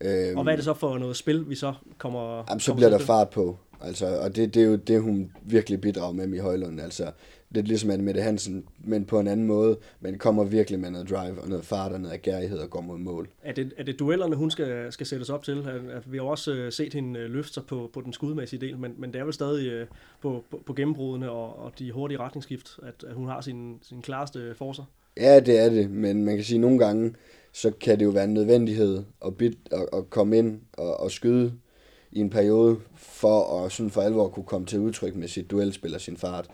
Øhm, og hvad er det så for noget spil, vi så kommer Jamen, så bliver der fart på. Altså, og det, det er jo det, hun virkelig bidrager med i Højlund. Altså, lidt ligesom Mette Hansen, men på en anden måde, men kommer virkelig med noget drive og noget fart og noget agerighed og går mod mål. Er det, er det duellerne, hun skal, skal sættes op til? Vi har også øh, set hende øh, løfte sig på, på den skudmæssige del, men, men det er vel stadig øh, på, på, på gennembrudene og, og de hurtige retningsskift, at, at hun har sin, sin klareste forser? Ja, det er det, men man kan sige, at nogle gange, så kan det jo være en nødvendighed at, bit, at, at komme ind og, og skyde i en periode, for at sådan for alvor kunne komme til udtryk med sit duelspil og sin fart.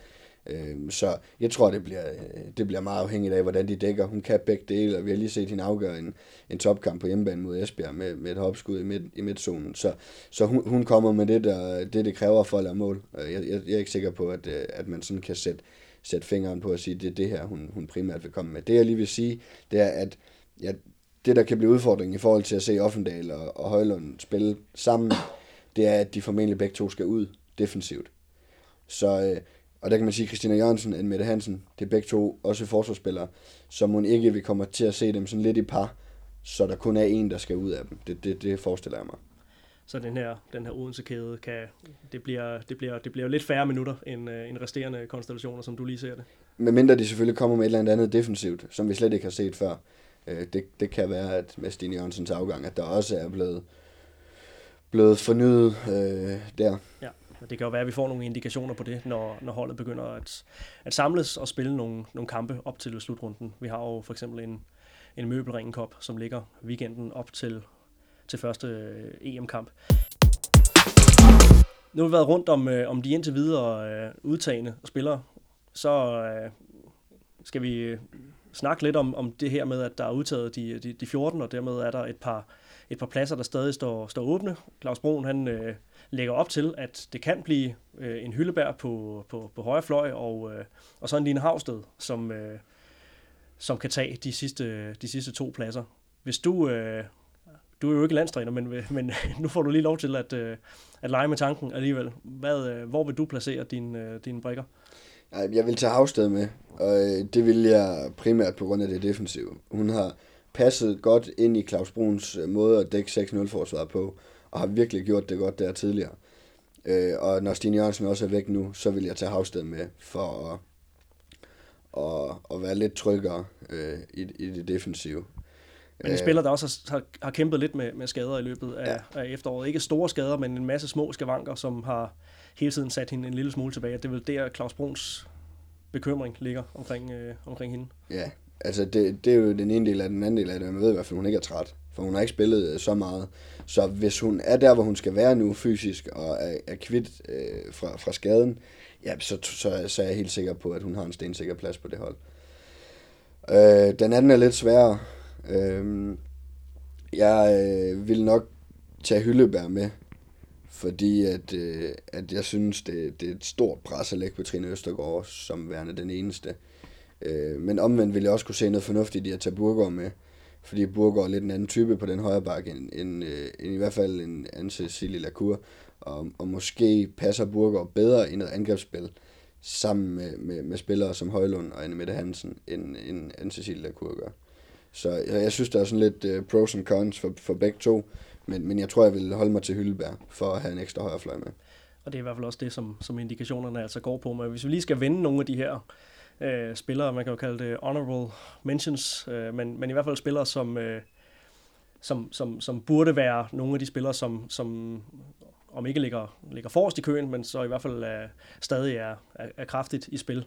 Øh, så jeg tror, det bliver, øh, det bliver meget afhængigt af, hvordan de dækker. Hun kan begge dele, og vi har lige set hende afgøre en, en topkamp på hjemmebane mod Esbjerg med, med et hopskud i, midt, i midtzonen. Så, så hun, hun kommer med det, der, det, det kræver for at lave mål. Øh, jeg, jeg, jeg er ikke sikker på, at, øh, at man sådan kan sætte, sætte fingeren på at sige, at det er det her, hun, hun primært vil komme med. Det jeg lige vil sige, det er, at ja, det, der kan blive udfordringen i forhold til at se Offendal og, og Højlund spille sammen, det er, at de formentlig begge to skal ud defensivt. Så, øh, og der kan man sige, at Christina Jørgensen og Mette Hansen, det er begge to også forsvarsspillere, så man ikke vi kommer til at se dem sådan lidt i par, så der kun er en, der skal ud af dem. Det, det, det forestiller jeg mig. Så den her, den her Odense-kæde, kan, det, bliver, det, bliver, det bliver lidt færre minutter end, uh, end resterende konstellationer, som du lige ser det. Men mindre de selvfølgelig kommer med et eller andet defensivt, som vi slet ikke har set før. Øh, det, det kan være, at med Stine Jørgensens afgang, at der også er blevet, blevet fornyet øh, der. Ja, og det kan jo være, at vi får nogle indikationer på det, når, når holdet begynder at, at samles og spille nogle, nogle kampe op til slutrunden. Vi har jo for eksempel en, en møbelringenkop, som ligger weekenden op til, til første øh, EM-kamp. Nu har vi været rundt om, øh, om de indtil videre øh, udtagende spillere. Så øh, skal vi øh, snakke lidt om, om det her med, at der er udtaget de, de, de 14, og dermed er der et par, et par pladser, der stadig står, står åbne. Claus Broen, han øh, lægger op til, at det kan blive øh, en hyldebær på, på, på højre fløj, og, øh, og så en Line Havsted, som, øh, som kan tage de sidste, de sidste to pladser. Hvis du, øh, du er jo ikke landstræner, men, men nu får du lige lov til at, øh, at lege med tanken alligevel. Hvad, øh, hvor vil du placere din, øh, dine brikker? Jeg vil tage Havsted med, og øh, det vil jeg primært på grund af det defensive. Hun har passet godt ind i Claus Bruns øh, måde at dække 6-0-forsvaret på, og har virkelig gjort det godt der tidligere. Øh, og når Stine Jørgensen også er væk nu, så vil jeg tage Havsted med for at, at, at være lidt tryggere i, i det defensive. Men en spiller, der også har, har kæmpet lidt med, med skader i løbet af, ja. af efteråret. Ikke store skader, men en masse små skavanker, som har hele tiden sat hende en lille smule tilbage. Det er vel der, Claus Bruns bekymring ligger omkring, øh, omkring hende. Ja, altså det, det er jo den ene del af den anden del af det. Man ved i hvert fald, at hun ikke er træt, for hun har ikke spillet øh, så meget. Så hvis hun er der, hvor hun skal være nu fysisk, og er, er kvidt øh, fra, fra skaden, ja, så, så, så er jeg helt sikker på, at hun har en stensikker plads på det hold. Øh, den anden er lidt sværere. Øh, jeg øh, vil nok tage Hyllebær med, fordi at, øh, at jeg synes, det, det er et stort pres at lægge på Trine Østergaard som værende den eneste. Øh, men omvendt vil jeg også kunne se noget fornuftigt i at tage Burgård med, fordi Burgård er lidt en anden type på den højre bakke, end, end, øh, end i hvert fald en anden Cecilie Lacour, og, og måske passer Burgård bedre i noget angrebsspil sammen med, med, med spillere som Højlund og Anne Mette Hansen, end, end Anne Cecilie Lacour gør. Så jeg, jeg synes, der er sådan lidt uh, pros and cons for, for begge to. Men, men jeg tror, jeg vil holde mig til Hyldeberg for at have en ekstra højre fløj med. Og det er i hvert fald også det, som, som indikationerne altså går på. Men hvis vi lige skal vende nogle af de her øh, spillere, man kan jo kalde det honorable mentions, øh, men, men i hvert fald spillere, som, øh, som, som, som burde være nogle af de spillere, som, som om ikke ligger, ligger forrest i køen, men så i hvert fald er, stadig er, er, er kraftigt i spil.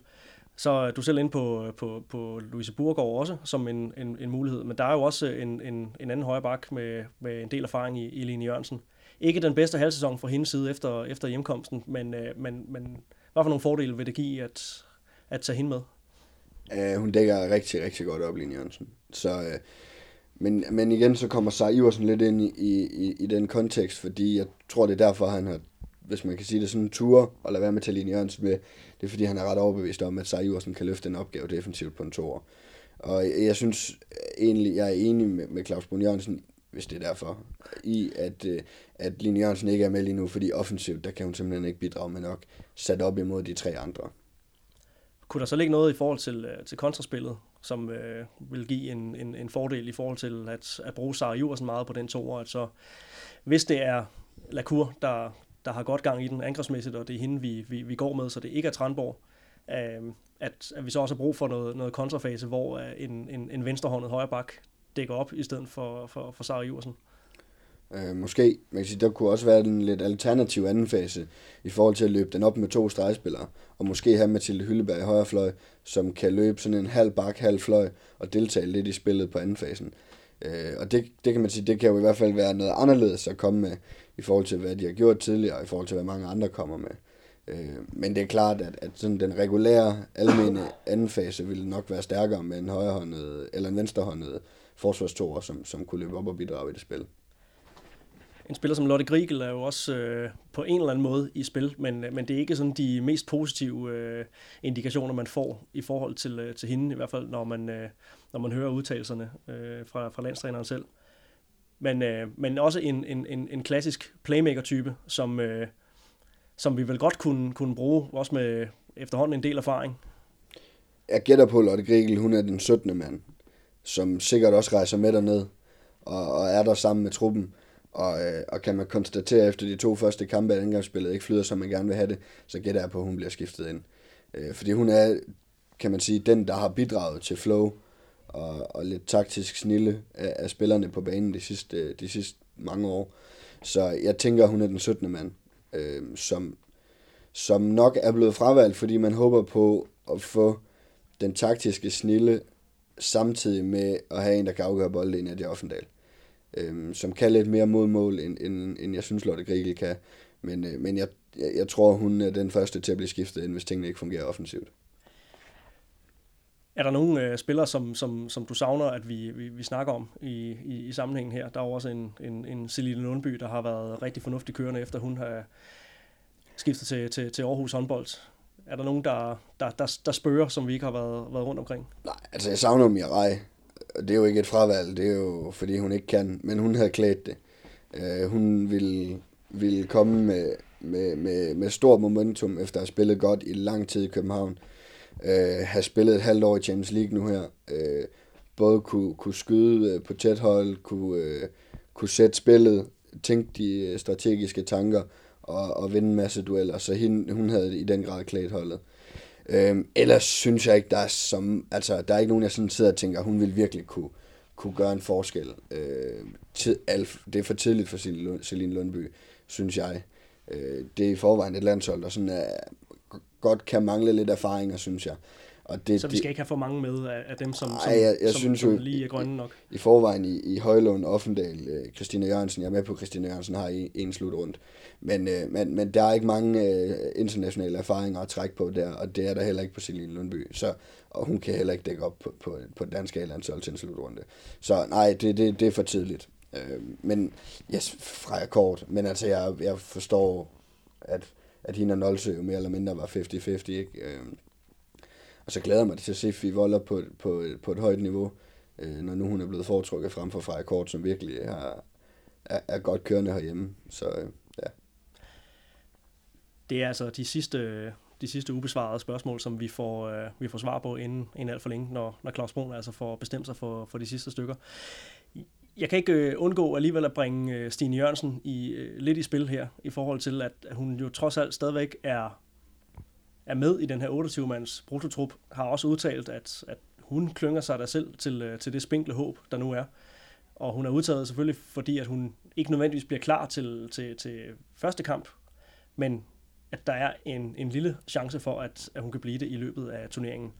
Så er du selv inde på, på, på Louise Burgård også som en, en, en mulighed, men der er jo også en, en, en anden højre bak med, med en del erfaring i, i Line Jørgensen. Ikke den bedste halvsæson fra hendes side efter, efter hjemkomsten, men, øh, men, men hvad for nogle fordele vil det give at, at tage hende med? Uh, hun dækker rigtig, rigtig godt op, Line Jørgensen. Så, uh, men, men igen, så kommer Sar Iversen lidt ind i, i, i den kontekst, fordi jeg tror, det er derfor, han har, hvis man kan sige det sådan, en tur og lade være med at tage Line Jørgensen med. Det er fordi, han er ret overbevist om, at Sar Iversen kan løfte en opgave defensivt på en toer. Og jeg synes egentlig, jeg er enig med, med Claus Brun Jørgensen, hvis det er derfor, i at, øh, at Line Jørgensen ikke er med lige nu, fordi offensivt, der kan hun simpelthen ikke bidrage med nok sat op imod de tre andre. Kunne der så ligge noget i forhold til, øh, til kontraspillet, som øh, vil give en, en, en fordel i forhold til at, at bruge Sarah Iversen meget på den to at så hvis det er Lacour, der, der har godt gang i den angrebsmæssigt, og det er hende, vi, vi, vi går med, så det ikke er Tranborg, øh, at, at vi så også har brug for noget, noget kontrafase, hvor øh, en, en, en venstrehåndet højre bak dækker op i stedet for, for, for Sarah Iversen. Øh, måske. Man kan sige, der kunne også være en lidt alternativ anden fase i forhold til at løbe den op med to stregspillere. Og måske have Mathilde Hylleberg i højre fløj, som kan løbe sådan en halv bak, halv fløj og deltage lidt i spillet på anden fasen. Øh, og det, det kan man sige, det kan jo i hvert fald være noget anderledes at komme med i forhold til, hvad de har gjort tidligere, i forhold til, hvad mange andre kommer med. Øh, men det er klart, at, at sådan den regulære, almene anden fase ville nok være stærkere med en højrehåndet eller en venstrehåndet forsvarstorer, som, som kunne løbe op og bidrage i det spil en spiller som Lotte Grigel er jo også øh, på en eller anden måde i spil, men, øh, men det er ikke sådan de mest positive øh, indikationer, man får i forhold til, øh, til hende, i hvert fald når man, øh, når man hører udtalelserne øh, fra, fra landstræneren selv. Men, øh, men også en, en, en, en klassisk playmaker-type, som, øh, som vi vel godt kunne, kunne bruge, også med efterhånden en del erfaring. Jeg gætter på, Lotte Grigel, hun er den 17. mand, som sikkert også rejser med derned, og, og er der sammen med truppen. Og, øh, og kan man konstatere efter de to første kampe, at angrebsspillet ikke flyder, som man gerne vil have det, så gætter jeg på, at hun bliver skiftet ind. Øh, fordi hun er, kan man sige, den, der har bidraget til flow og, og lidt taktisk snille af, af spillerne på banen de sidste, øh, de sidste mange år. Så jeg tænker, hun er den 17. mand, øh, som, som nok er blevet fravalgt, fordi man håber på at få den taktiske snille samtidig med at have en, der kan afgøre bolden i det Offendal øhm, som kan lidt mere mod mål, end, end, end jeg synes, Lotte Grigel kan. Men, øh, men jeg, jeg, jeg tror, hun er den første til at blive skiftet ind, hvis tingene ikke fungerer offensivt. Er der nogle øh, spillere, som, som, som du savner, at vi, vi, vi snakker om i, i, i sammenhængen her? Der er jo også en, en, en Celine Lundby, der har været rigtig fornuftig kørende, efter hun har skiftet til, til, til Aarhus håndbold. Er der nogen, der, der, der, der spørger, som vi ikke har været, været rundt omkring? Nej, altså jeg savner Mirai det er jo ikke et fravalg, det er jo fordi hun ikke kan, men hun havde klædt det. Øh, hun ville, ville komme med, med, med, med stor momentum, efter at have spillet godt i lang tid i København. Øh, have spillet et halvt år i Champions League nu her. Øh, både kunne, kunne skyde øh, på tæt hold, kunne, øh, kunne sætte spillet, tænke de øh, strategiske tanker og, og vinde en masse dueller. Så hende, hun havde i den grad klædt holdet. Øhm, ellers synes jeg ikke, der er, som, altså, der er ikke nogen, jeg sådan sidder og tænker, hun vil virkelig kunne, kunne gøre en forskel. Øh, tid, alt, det er for tidligt for Celine Lundby, synes jeg. Øh, det er i forvejen et landshold, der sådan er, godt kan mangle lidt erfaringer, synes jeg. Og det, så vi skal det, ikke have for mange med af, af dem, som, ej, som, jeg, jeg som, synes som jo, lige er grønne nok? I, i forvejen i, i Højlund, Offendal, øh, Christina Jørgensen, jeg er med på, at Christina Jørgensen har en, en slut rundt. Men, øh, men, men der er ikke mange øh, internationale erfaringer at trække på der, og det er der heller ikke på Celine Lundby. Så, og hun kan heller ikke dække op på, på, på dansk A-landshold til en slutrunde. Så nej, det, det, det er for tidligt. Øh, men yes, fra kort. Men altså, jeg, jeg forstår, at, at hende og Nolse jo mere eller mindre var 50-50, ikke? Øh, og så glæder jeg mig til at se Fie Voller på, på, på et højt niveau, øh, når nu hun er blevet foretrukket frem for Freja Kort, som virkelig har, er, er godt kørende herhjemme. Så øh. Det er altså de sidste, de sidste ubesvarede spørgsmål, som vi får, øh, vi får svar på inden, inden alt for længe, når, når Claus Brun altså får bestemt sig for, for de sidste stykker. jeg kan ikke øh, undgå alligevel at bringe øh, Stine Jørgensen i, øh, lidt i spil her, i forhold til, at hun jo trods alt stadigvæk er, er med i den her 28-mands brutotrup, har også udtalt, at, at hun klynger sig der selv til, øh, til det spinkle håb, der nu er. Og hun er udtaget selvfølgelig, fordi at hun ikke nødvendigvis bliver klar til, til, til første kamp, men at der er en, en lille chance for, at, at hun kan blive det i løbet af turneringen.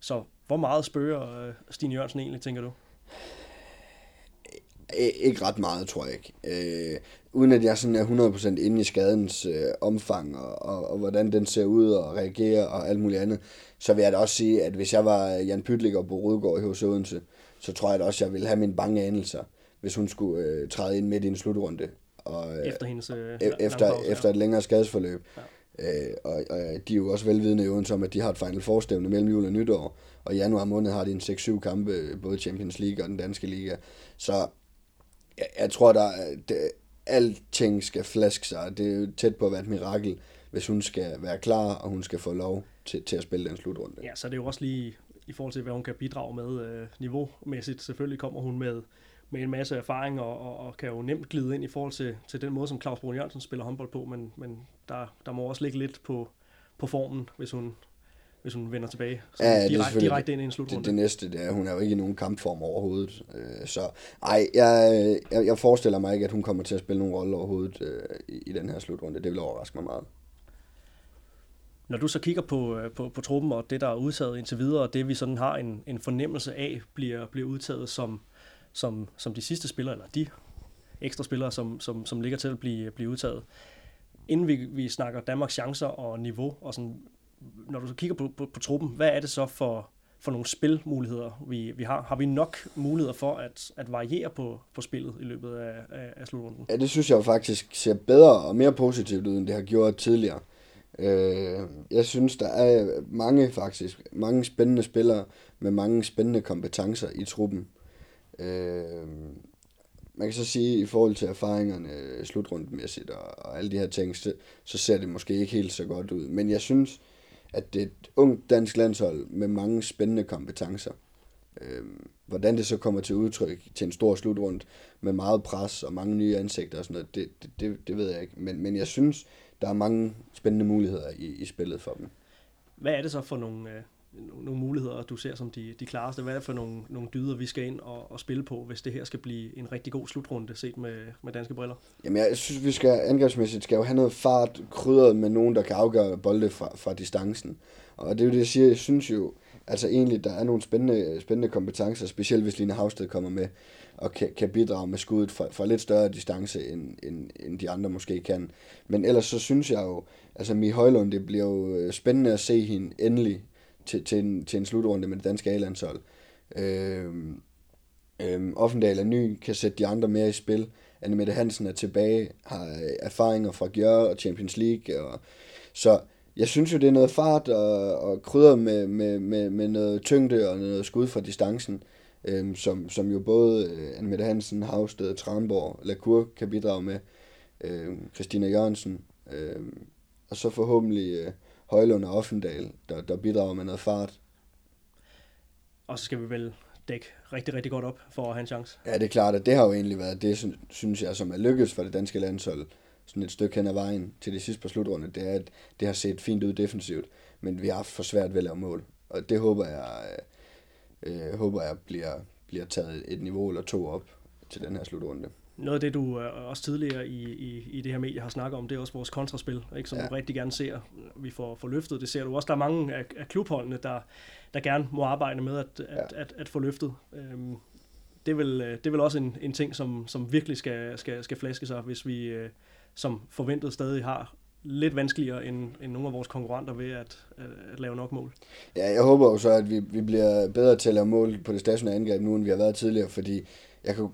Så hvor meget spørger øh, Stine Jørgensen egentlig, tænker du? Ikke ret meget, tror jeg ikke. Øh, uden at jeg sådan er 100% inde i skadens øh, omfang, og, og, og hvordan den ser ud, og reagerer, og alt muligt andet, så vil jeg da også sige, at hvis jeg var Jan Pytlik og Bo Rødgaard i hos Odense, så tror jeg da også, at jeg ville have mine bange anelser, hvis hun skulle øh, træde ind midt i en slutrunde. Og, øh, efter hendes øh, e- efter, pause, efter et længere skadesforløb. Ja. Øh, og, og de er jo også velvidende i Odense om, at de har et final forstævne mellem jul og nytår, og i januar måned har de en 6-7 kampe, både Champions League og den danske liga. Så jeg, jeg tror, der det, alting skal flaske sig. Det er jo tæt på at være et mirakel, hvis hun skal være klar, og hun skal få lov til, til at spille den slutrunde. Ja, så det er jo også lige i forhold til, hvad hun kan bidrage med øh, niveaumæssigt. Selvfølgelig kommer hun med, med en masse erfaring, og, og, og kan jo nemt glide ind i forhold til, til den måde, som Claus Brun Jørgensen spiller håndbold på, men, men der, der må også ligge lidt på, på formen, hvis hun, hvis hun vender tilbage så ja, direkte, direkte ind i en slutrunde. Det, det næste, det er, hun er jo ikke i nogen kampform overhovedet. Øh, så ej, jeg, jeg, jeg forestiller mig ikke, at hun kommer til at spille nogen rolle overhovedet øh, i, i den her slutrunde. Det vil overraske mig meget. Når du så kigger på, øh, på, på truppen og det, der er udtaget indtil videre, og det vi sådan har en, en fornemmelse af, bliver, bliver udtaget som, som, som de sidste spillere, eller de ekstra spillere, som, som, som ligger til at blive, blive udtaget. Inden vi, vi snakker Danmarks chancer og niveau, og sådan, når du så kigger på, på, på truppen, hvad er det så for, for nogle spilmuligheder, vi, vi har? Har vi nok muligheder for at, at variere på, på spillet i løbet af, af, af slutrunden? Ja, det synes jeg faktisk ser bedre og mere positivt ud, end det har gjort tidligere. Øh, jeg synes, der er mange faktisk, mange spændende spillere med mange spændende kompetencer i truppen. Øh, man kan så sige, i forhold til erfaringerne øh, slutrundmæssigt og, og alle de her ting, så, så ser det måske ikke helt så godt ud. Men jeg synes, at det er et ungt dansk landshold med mange spændende kompetencer. Øh, hvordan det så kommer til udtryk til en stor slutrund med meget pres og mange nye ansigter og sådan noget, det, det, det, det ved jeg ikke. Men, men jeg synes, der er mange spændende muligheder i, i spillet for dem. Hvad er det så for nogle, øh, nogle muligheder, du ser som de, de klareste? Hvad er det for nogle, nogle dyder, vi skal ind og, og spille på, hvis det her skal blive en rigtig god slutrunde set med, med danske briller? Jamen, jeg synes, vi skal angrebsmæssigt skal jo have noget fart krydret med nogen, der kan afgøre bolde fra, fra distancen. Og det er jo det, jeg siger. Jeg synes jo, altså egentlig, der er nogle spændende, spændende kompetencer, specielt hvis Line Havsted kommer med og kan, kan bidrage med skuddet fra, fra lidt større distance, end, end, end de andre måske kan. Men ellers så synes jeg jo, altså Mi Højlund, det bliver jo øh, spændende at se hende endelig til, til, en, til en slutrunde med det danske A-landshold. Øhm, øhm, Offendal er ny, kan sætte de andre mere i spil. Anne Mette Hansen er tilbage, har øh, erfaringer fra Gjør og Champions League. Og, så jeg synes jo, det er noget fart og, og krydder med, med, med, med noget tyngde og noget skud fra distancen øhm, som, som jo både øh, Anne Mette Hansen, Havsted, Tranborg, Lacour kan bidrage med, øhm, Christina Jørgensen, øhm, og så forhåbentlig øh, Højlund og Offendal, der, der bidrager med noget fart. Og så skal vi vel dække rigtig, rigtig godt op for at have en chance. Ja, det er klart, at det har jo egentlig været det, synes jeg, som er lykkedes for det danske landshold sådan et stykke hen ad vejen til de sidste par slutrunde, det er, at det har set fint ud defensivt, men vi har haft for svært ved at lave mål. Og det håber jeg, øh, øh, håber jeg bliver, bliver taget et niveau eller to op til den her slutrunde. Noget af det, du øh, også tidligere i, i, i det her medie har snakket om, det er også vores kontraspil, ikke, som ja. du rigtig gerne ser, vi får, får løftet. Det ser du også. Der er mange af, af klubholdene, der, der gerne må arbejde med at, ja. at, at, at få løftet. Øhm, det, er vel, øh, det er vel også en, en ting, som, som virkelig skal, skal, skal flaske sig, hvis vi øh, som forventet stadig har lidt vanskeligere end, end nogle af vores konkurrenter ved at, at, at lave nok mål. Ja, jeg håber jo så, at vi, vi bliver bedre til at lave mål på det stationære angreb nu, end vi har været tidligere, fordi jeg kan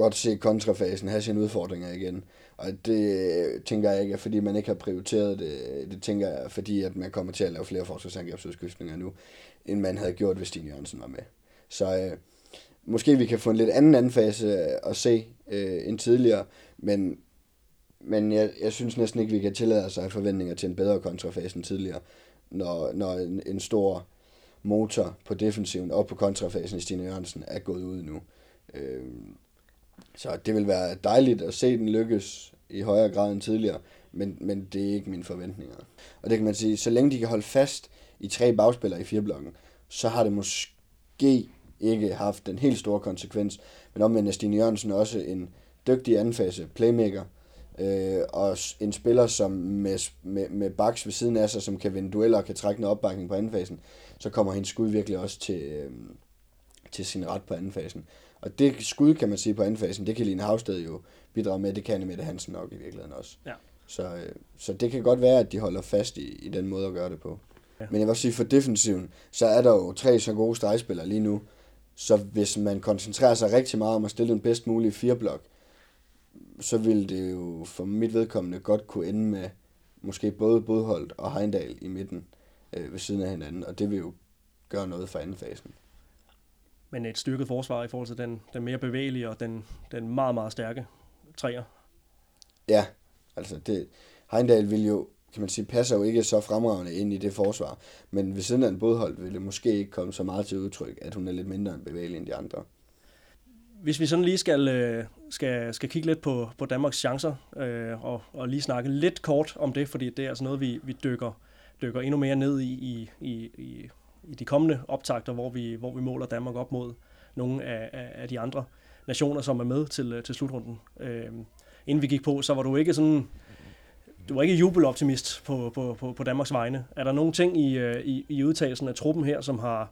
godt se kontrafasen have sine udfordringer igen. Og det øh, tænker jeg ikke fordi man ikke har prioriteret det. Øh, det tænker jeg, fordi at man kommer til at lave flere forsvarsangrebsudskiftninger nu, end man havde gjort, hvis Stine Jørgensen var med. Så øh, måske vi kan få en lidt anden anden fase øh, at se øh, end tidligere, men men jeg, jeg synes næsten ikke, vi kan tillade os at forventninger til en bedre kontrafase end tidligere, når, når en, en stor motor på defensiven og på kontrafasen i Stine Jørgensen er gået ud nu. Øh, så det vil være dejligt at se den lykkes i højere grad end tidligere, men, men det er ikke mine forventninger. Og det kan man sige, så længe de kan holde fast i tre bagspillere i fireblokken, så har det måske ikke haft den helt store konsekvens. Men omvendt er Stine Jørgensen også en dygtig anfase playmaker, øh, og en spiller, som med, med, med baks ved siden af sig, som kan vinde dueller og kan trække en opbakning på andenfasen, så kommer hendes skud virkelig også til, øh, til sin ret på andenfasen. Og det skud, kan man sige på andenfasen, det kan Line Havsted jo bidrage med, det kan Mette Hansen nok i virkeligheden også. Ja. Så, øh, så det kan godt være, at de holder fast i, i den måde at gøre det på. Ja. Men jeg vil også sige, for defensiven, så er der jo tre så gode stregspillere lige nu, så hvis man koncentrerer sig rigtig meget om at stille den bedst mulige fireblok, så vil det jo for mit vedkommende godt kunne ende med måske både Bodholdt og Heindal i midten øh, ved siden af hinanden, og det vil jo gøre noget for anden fasen. Men et styrket forsvar i forhold til den, den mere bevægelige og den, den meget, meget stærke træer. Ja, altså det, Heindal vil jo, kan man sige, passer jo ikke så fremragende ind i det forsvar, men ved siden af en Bodholdt vil det måske ikke komme så meget til udtryk, at hun er lidt mindre end bevægelig end de andre. Hvis vi sådan lige skal, øh, skal, skal kigge lidt på, på Danmarks chancer, øh, og, og lige snakke lidt kort om det, fordi det er altså noget, vi, vi dykker, dykker endnu mere ned i, i, i, i, i de kommende optagter, hvor vi, hvor vi måler Danmark op mod nogle af, af, af de andre nationer, som er med til, øh, til slutrunden. Øh, inden vi gik på, så var du ikke sådan du var ikke jubeloptimist på, på, på, på Danmarks vegne. Er der nogle ting i, øh, i, i udtagelsen af truppen her, som har,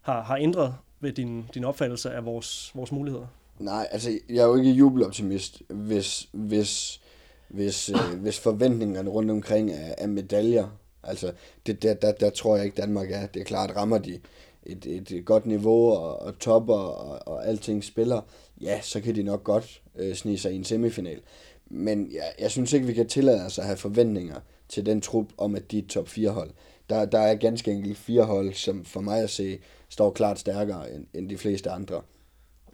har, har ændret ved din, din opfattelse af vores, vores muligheder? Nej, altså jeg er jo ikke jubeloptimist, hvis, hvis, hvis, øh, hvis forventningerne rundt omkring er, er medaljer. Altså, det, der, der, der tror jeg ikke Danmark er. Det er klart, rammer de et, et godt niveau og, og topper og, og alting spiller, ja, så kan de nok godt øh, snige sig i en semifinal. Men jeg, jeg synes ikke, vi kan tillade os at have forventninger til den trup om, at de er top 4 hold. Der, der er ganske enkelt fire hold, som for mig at se står klart stærkere end, end de fleste andre.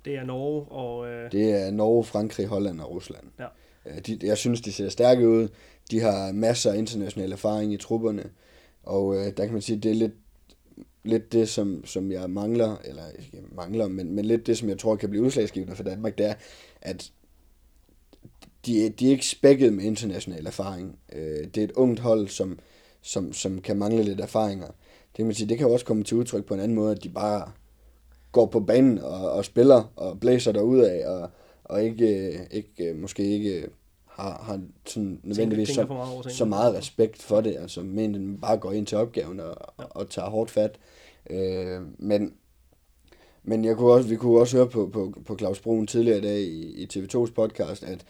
Det er Norge og... Øh... Det er Norge, Frankrig, Holland og Rusland. Ja. Øh, de, jeg synes, de ser stærke ud. De har masser af international erfaring i trupperne. Og øh, der kan man sige, det er lidt, lidt det, som, som jeg mangler, eller ikke mangler, men, men lidt det, som jeg tror kan blive udslagsgivende for Danmark, det er, at de, de er ikke spækket med international erfaring. Øh, det er et ungt hold, som, som, som kan mangle lidt erfaringer. Det kan man sige, det kan også komme til udtryk på en anden måde, at de bare går på banen og, og spiller og blæser derud af, og, og ikke, øh, ikke, øh, måske ikke har, har sådan nødvendigvis så, meget så meget respekt for det, altså men den bare går ind til opgaven og, ja. og tager hårdt fat. Øh, men men jeg kunne også, vi kunne også høre på, på, på Claus Brun tidligere i dag i, i TV2's podcast, at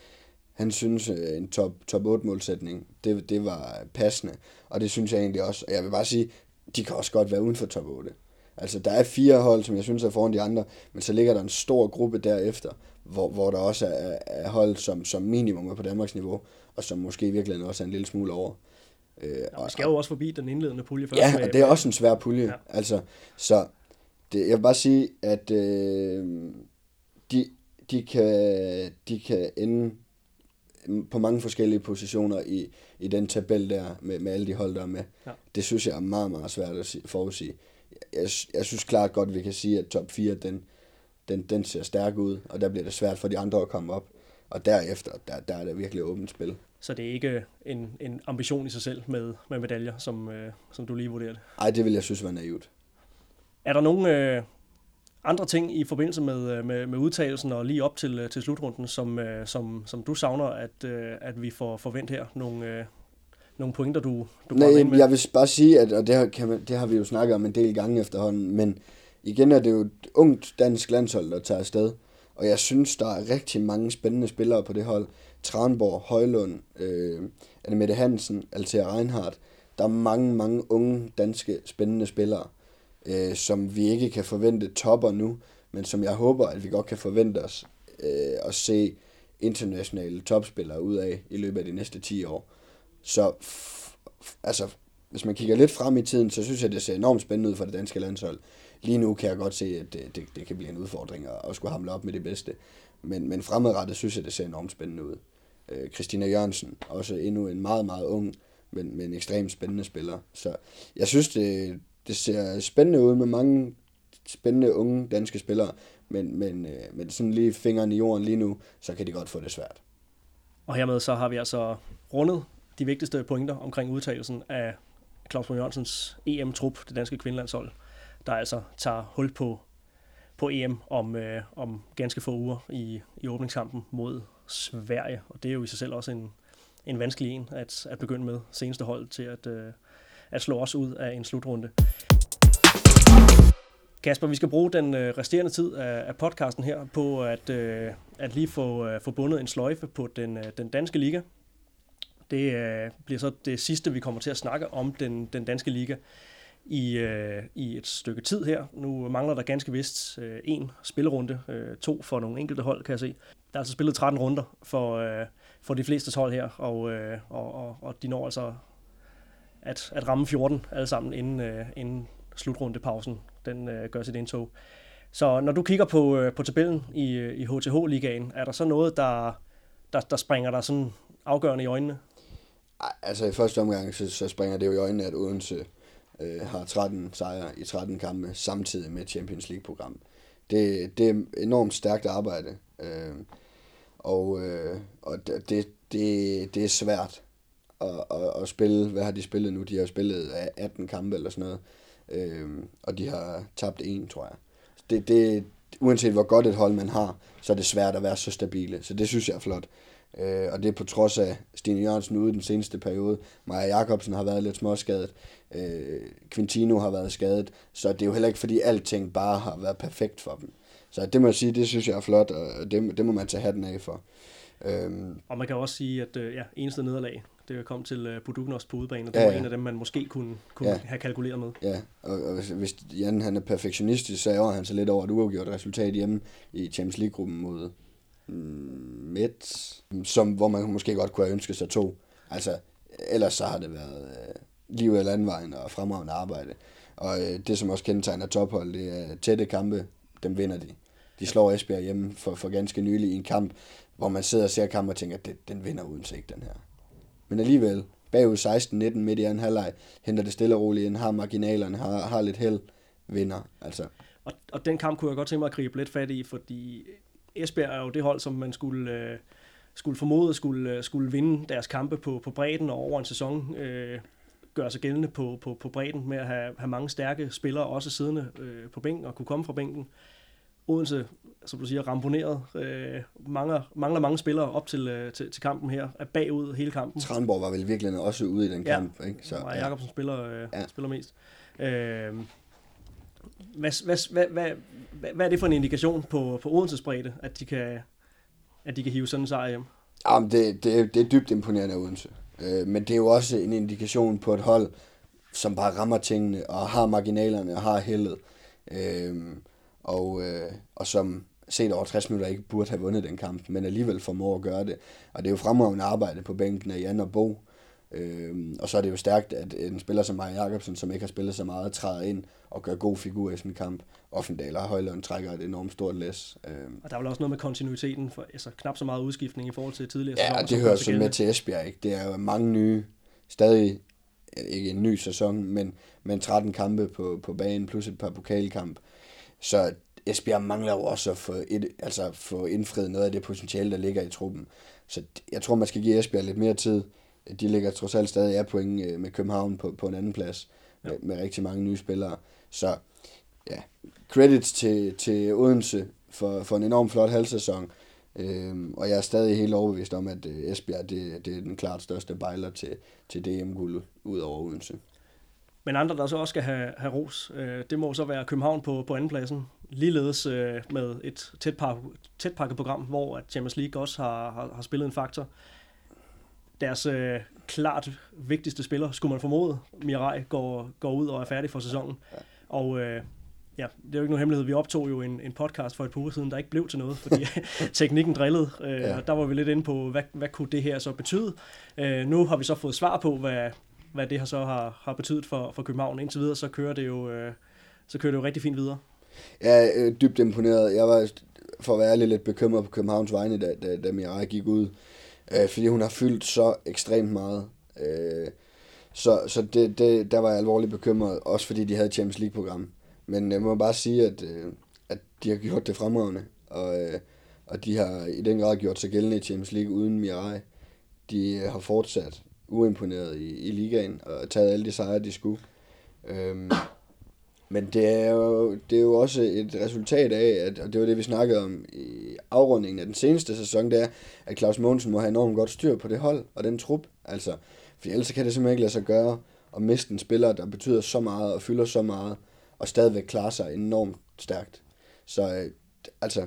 han synes, at en top, top 8 målsætning, det, det var passende. Og det synes jeg egentlig også. Og jeg vil bare sige, de kan også godt være uden for top 8. Altså, der er fire hold, som jeg synes er foran de andre, men så ligger der en stor gruppe derefter, hvor, hvor der også er, er hold, som, som minimum er på Danmarks niveau, og som måske i virkeligheden også er en lille smule over. Øh, ja, og skal jo også forbi den indledende pulje først. Ja, og det er også en svær pulje. Ja. Altså, så det, jeg vil bare sige, at øh, de, de, kan, de kan ende på mange forskellige positioner i, i den tabel der, med, med alle de hold, der er med. Ja. Det synes jeg er meget, meget svært at forudsige. Jeg, jeg synes klart godt, vi kan sige, at top 4, den, den, den ser stærk ud, og der bliver det svært for de andre at komme op. Og derefter, der, der er det virkelig åbent spil. Så det er ikke en, en ambition i sig selv med, med medaljer, som, øh, som du lige vurderede? Nej, det vil jeg synes var naivt. Er der nogen, øh, andre ting i forbindelse med, øh, med, med udtalelsen og lige op til, øh, til slutrunden, som, øh, som, som du savner, at, at vi får forvent her? Nogle, nogle pointer, du, du Nej, ind med? jeg vil bare sige, at og det, har, kan man, det har vi jo snakket om en del gange efterhånden, men igen er det jo et ungt dansk landshold, der tager afsted. Og jeg synes, der er rigtig mange spændende spillere på det hold. Tranborg, Højlund, øh, Annemette Hansen, Altea Reinhardt. Der er mange, mange unge danske spændende spillere øh, som vi ikke kan forvente topper nu, men som jeg håber, at vi godt kan forvente os øh, at se internationale topspillere ud af i løbet af de næste 10 år. Så altså, hvis man kigger lidt frem i tiden, så synes jeg, det ser enormt spændende ud for det danske landshold. Lige nu kan jeg godt se, at det, det, det kan blive en udfordring at, at skulle hamle op med det bedste. Men, men fremadrettet synes jeg, det ser enormt spændende ud. Øh, Christina Jørgensen, også endnu en meget, meget ung, men, men ekstremt spændende spiller. Så jeg synes, det, det ser spændende ud med mange spændende unge danske spillere, men, men, øh, men sådan lige fingeren i jorden lige nu, så kan de godt få det svært. Og hermed så har vi altså rundet de vigtigste pointer omkring udtagelsen af Claus Brun Jørgensens EM-trup, det danske kvindelandshold, der altså tager hul på, på EM om, øh, om ganske få uger i, i åbningskampen mod Sverige. Og det er jo i sig selv også en, en vanskelig en at, at begynde med seneste hold til at, øh, at slå os ud af en slutrunde. Kasper, vi skal bruge den øh, resterende tid af, af podcasten her på at, øh, at lige få, øh, få bundet en sløjfe på den, den danske liga. Det bliver så det sidste, vi kommer til at snakke om den, den danske liga i, øh, i et stykke tid her. Nu mangler der ganske vist øh, en spillerunde, øh, to for nogle enkelte hold, kan jeg se. Der er altså spillet 13 runder for, øh, for de fleste hold her, og, øh, og, og, og de når altså at, at ramme 14 alle sammen inden, øh, inden slutrundepausen den øh, gør sit indtog. Så når du kigger på, øh, på tabellen i, øh, i HTH-ligaen, er der så noget, der, der, der springer der sådan afgørende i øjnene? Altså i første omgang, så, så springer det jo i øjnene, at Odense øh, har 13 sejre i 13 kampe, samtidig med Champions League-program. Det, det er enormt stærkt arbejde, øh, og, øh, og det, det, det er svært at, at, at spille. Hvad har de spillet nu? De har spillet 18 kampe eller sådan noget, øh, og de har tabt en, tror jeg. Det, det, uanset hvor godt et hold man har, så er det svært at være så stabile. Så det synes jeg er flot. Øh, og det er på trods af Stine Jørgensen ude den seneste periode. Maja Jakobsen har været lidt småskadet. Øh, Quintino har været skadet. Så det er jo heller ikke, fordi alting bare har været perfekt for dem. Så det må jeg sige, det synes jeg er flot, og det, det må man tage hatten af for. Øhm. Og man kan også sige, at øh, ja, eneste nederlag, det kom til uh, Budugnos på udebane, og det ja, var en af dem, man måske kunne, kunne ja. have kalkuleret med. Ja, og, og hvis, hvis Jan han er perfektionistisk, så ærger han sig lidt over et uafgjort resultat hjemme i Champions League-gruppen mod midt, som, hvor man måske godt kunne have ønsket sig to. Altså, ellers så har det været øh, liv eller landvejen og fremragende arbejde. Og øh, det, som også kendetegner tophold, det er tætte kampe, dem vinder de. De slår Esbjerg hjemme for, for ganske nylig i en kamp, hvor man sidder og ser kampen og tænker, at det, den vinder uden sig, den her. Men alligevel, bagud 16-19 midt i anden halvleg, henter det stille og roligt ind, har marginalerne, har, har lidt held, vinder. Altså. Og, og den kamp kunne jeg godt tænke mig at gribe lidt fat i, fordi Esbjerg er jo det hold, som man skulle, øh, skulle formode skulle, øh, skulle vinde deres kampe på, på bredden og over en sæson. Øh, gøre sig gældende på, på, på bredden med at have, have mange stærke spillere også siddende øh, på bænken og kunne komme fra bænken. Odense, som du siger, ramponeret. Øh, mangler, mangler mange spillere op til, øh, til, til kampen her. Er bagud hele kampen. Tranborg var vel virkelig også ude i den ja. kamp. Ikke? Så, ja, Jacobsen spiller, øh, ja. spiller mest. Øh, hvad, hvad, hvad, hvad, hvad, hvad er det for en indikation på, på Odenses bredde, at de kan, at de kan hive sådan en sejr hjem? Jamen, det, det, det er dybt imponerende af Odense. Øh, men det er jo også en indikation på et hold, som bare rammer tingene, og har marginalerne, og har heldet. Øh, og, øh, og som set over 60 minutter ikke burde have vundet den kamp, men alligevel formår at gøre det. Og det er jo fremragende arbejde på bænken af Jan og Bo. Øhm, og så er det jo stærkt, at en spiller som Maja Jacobsen, som ikke har spillet så meget, træder ind og gør god figur i sådan en kamp. Offendal og Højlund trækker et enormt stort læs. Øhm. Og der er vel også noget med kontinuiteten, for altså, knap så meget udskiftning i forhold til tidligere sæsoner. Ja, det hører så med til Esbjerg. Ikke? Det er jo mange nye, stadig ikke en ny sæson, men, men 13 kampe på, på banen, plus et par pokalkamp. Så Esbjerg mangler jo også at få, et, altså få indfriet noget af det potentiale, der ligger i truppen. Så jeg tror, man skal give Esbjerg lidt mere tid. De ligger trods alt stadig af point øh, med København på, på en anden plads, ja. med, med rigtig mange nye spillere. Så ja, credits til, til Odense for, for en enorm flot halvsæson. Øhm, og jeg er stadig helt overbevist om, at øh, Esbjerg det, det er den klart største bejler til, til DM-guld ud over Odense. Men andre, der så også skal have, have ros, øh, det må så være København på, på andenpladsen. Ligeledes øh, med et tæt, par, tæt pakket program, hvor at Champions League også har, har, har spillet en faktor. Deres øh, klart vigtigste spiller, skulle man formode, Mirai, går, går ud og er færdig for sæsonen. Og øh, ja, det er jo ikke nogen hemmelighed. Vi optog jo en, en podcast for et par uger siden, der ikke blev til noget, fordi teknikken drillede. Øh, ja. Der var vi lidt inde på, hvad, hvad kunne det her så betyde? Øh, nu har vi så fået svar på, hvad, hvad det har så har, har betydet for, for København. Indtil videre, så kører det jo, øh, så kører det jo rigtig fint videre. Jeg er øh, dybt imponeret. Jeg var, for at være ærlig, lidt bekymret på Københavns vegne, da, da, da Mirai gik ud. Øh, fordi hun har fyldt så ekstremt meget. Øh, så så det, det, der var jeg alvorligt bekymret, også fordi de havde Champions League-program. Men øh, jeg må bare sige, at øh, at de har gjort det fremragende, og, øh, og de har i den grad gjort sig gældende i Champions League uden Mirai. De øh, har fortsat uimponeret i, i ligaen og taget alle de sejre, de skulle. Øhm, men det er, jo, det er jo også et resultat af, at, og det var det, vi snakkede om i afrundingen af den seneste sæson, det er, at Claus Mogensen må have enormt godt styr på det hold og den trup. Altså, for ellers kan det simpelthen ikke lade sig gøre at miste en spiller, der betyder så meget og fylder så meget, og stadigvæk klare sig enormt stærkt. Så øh, altså...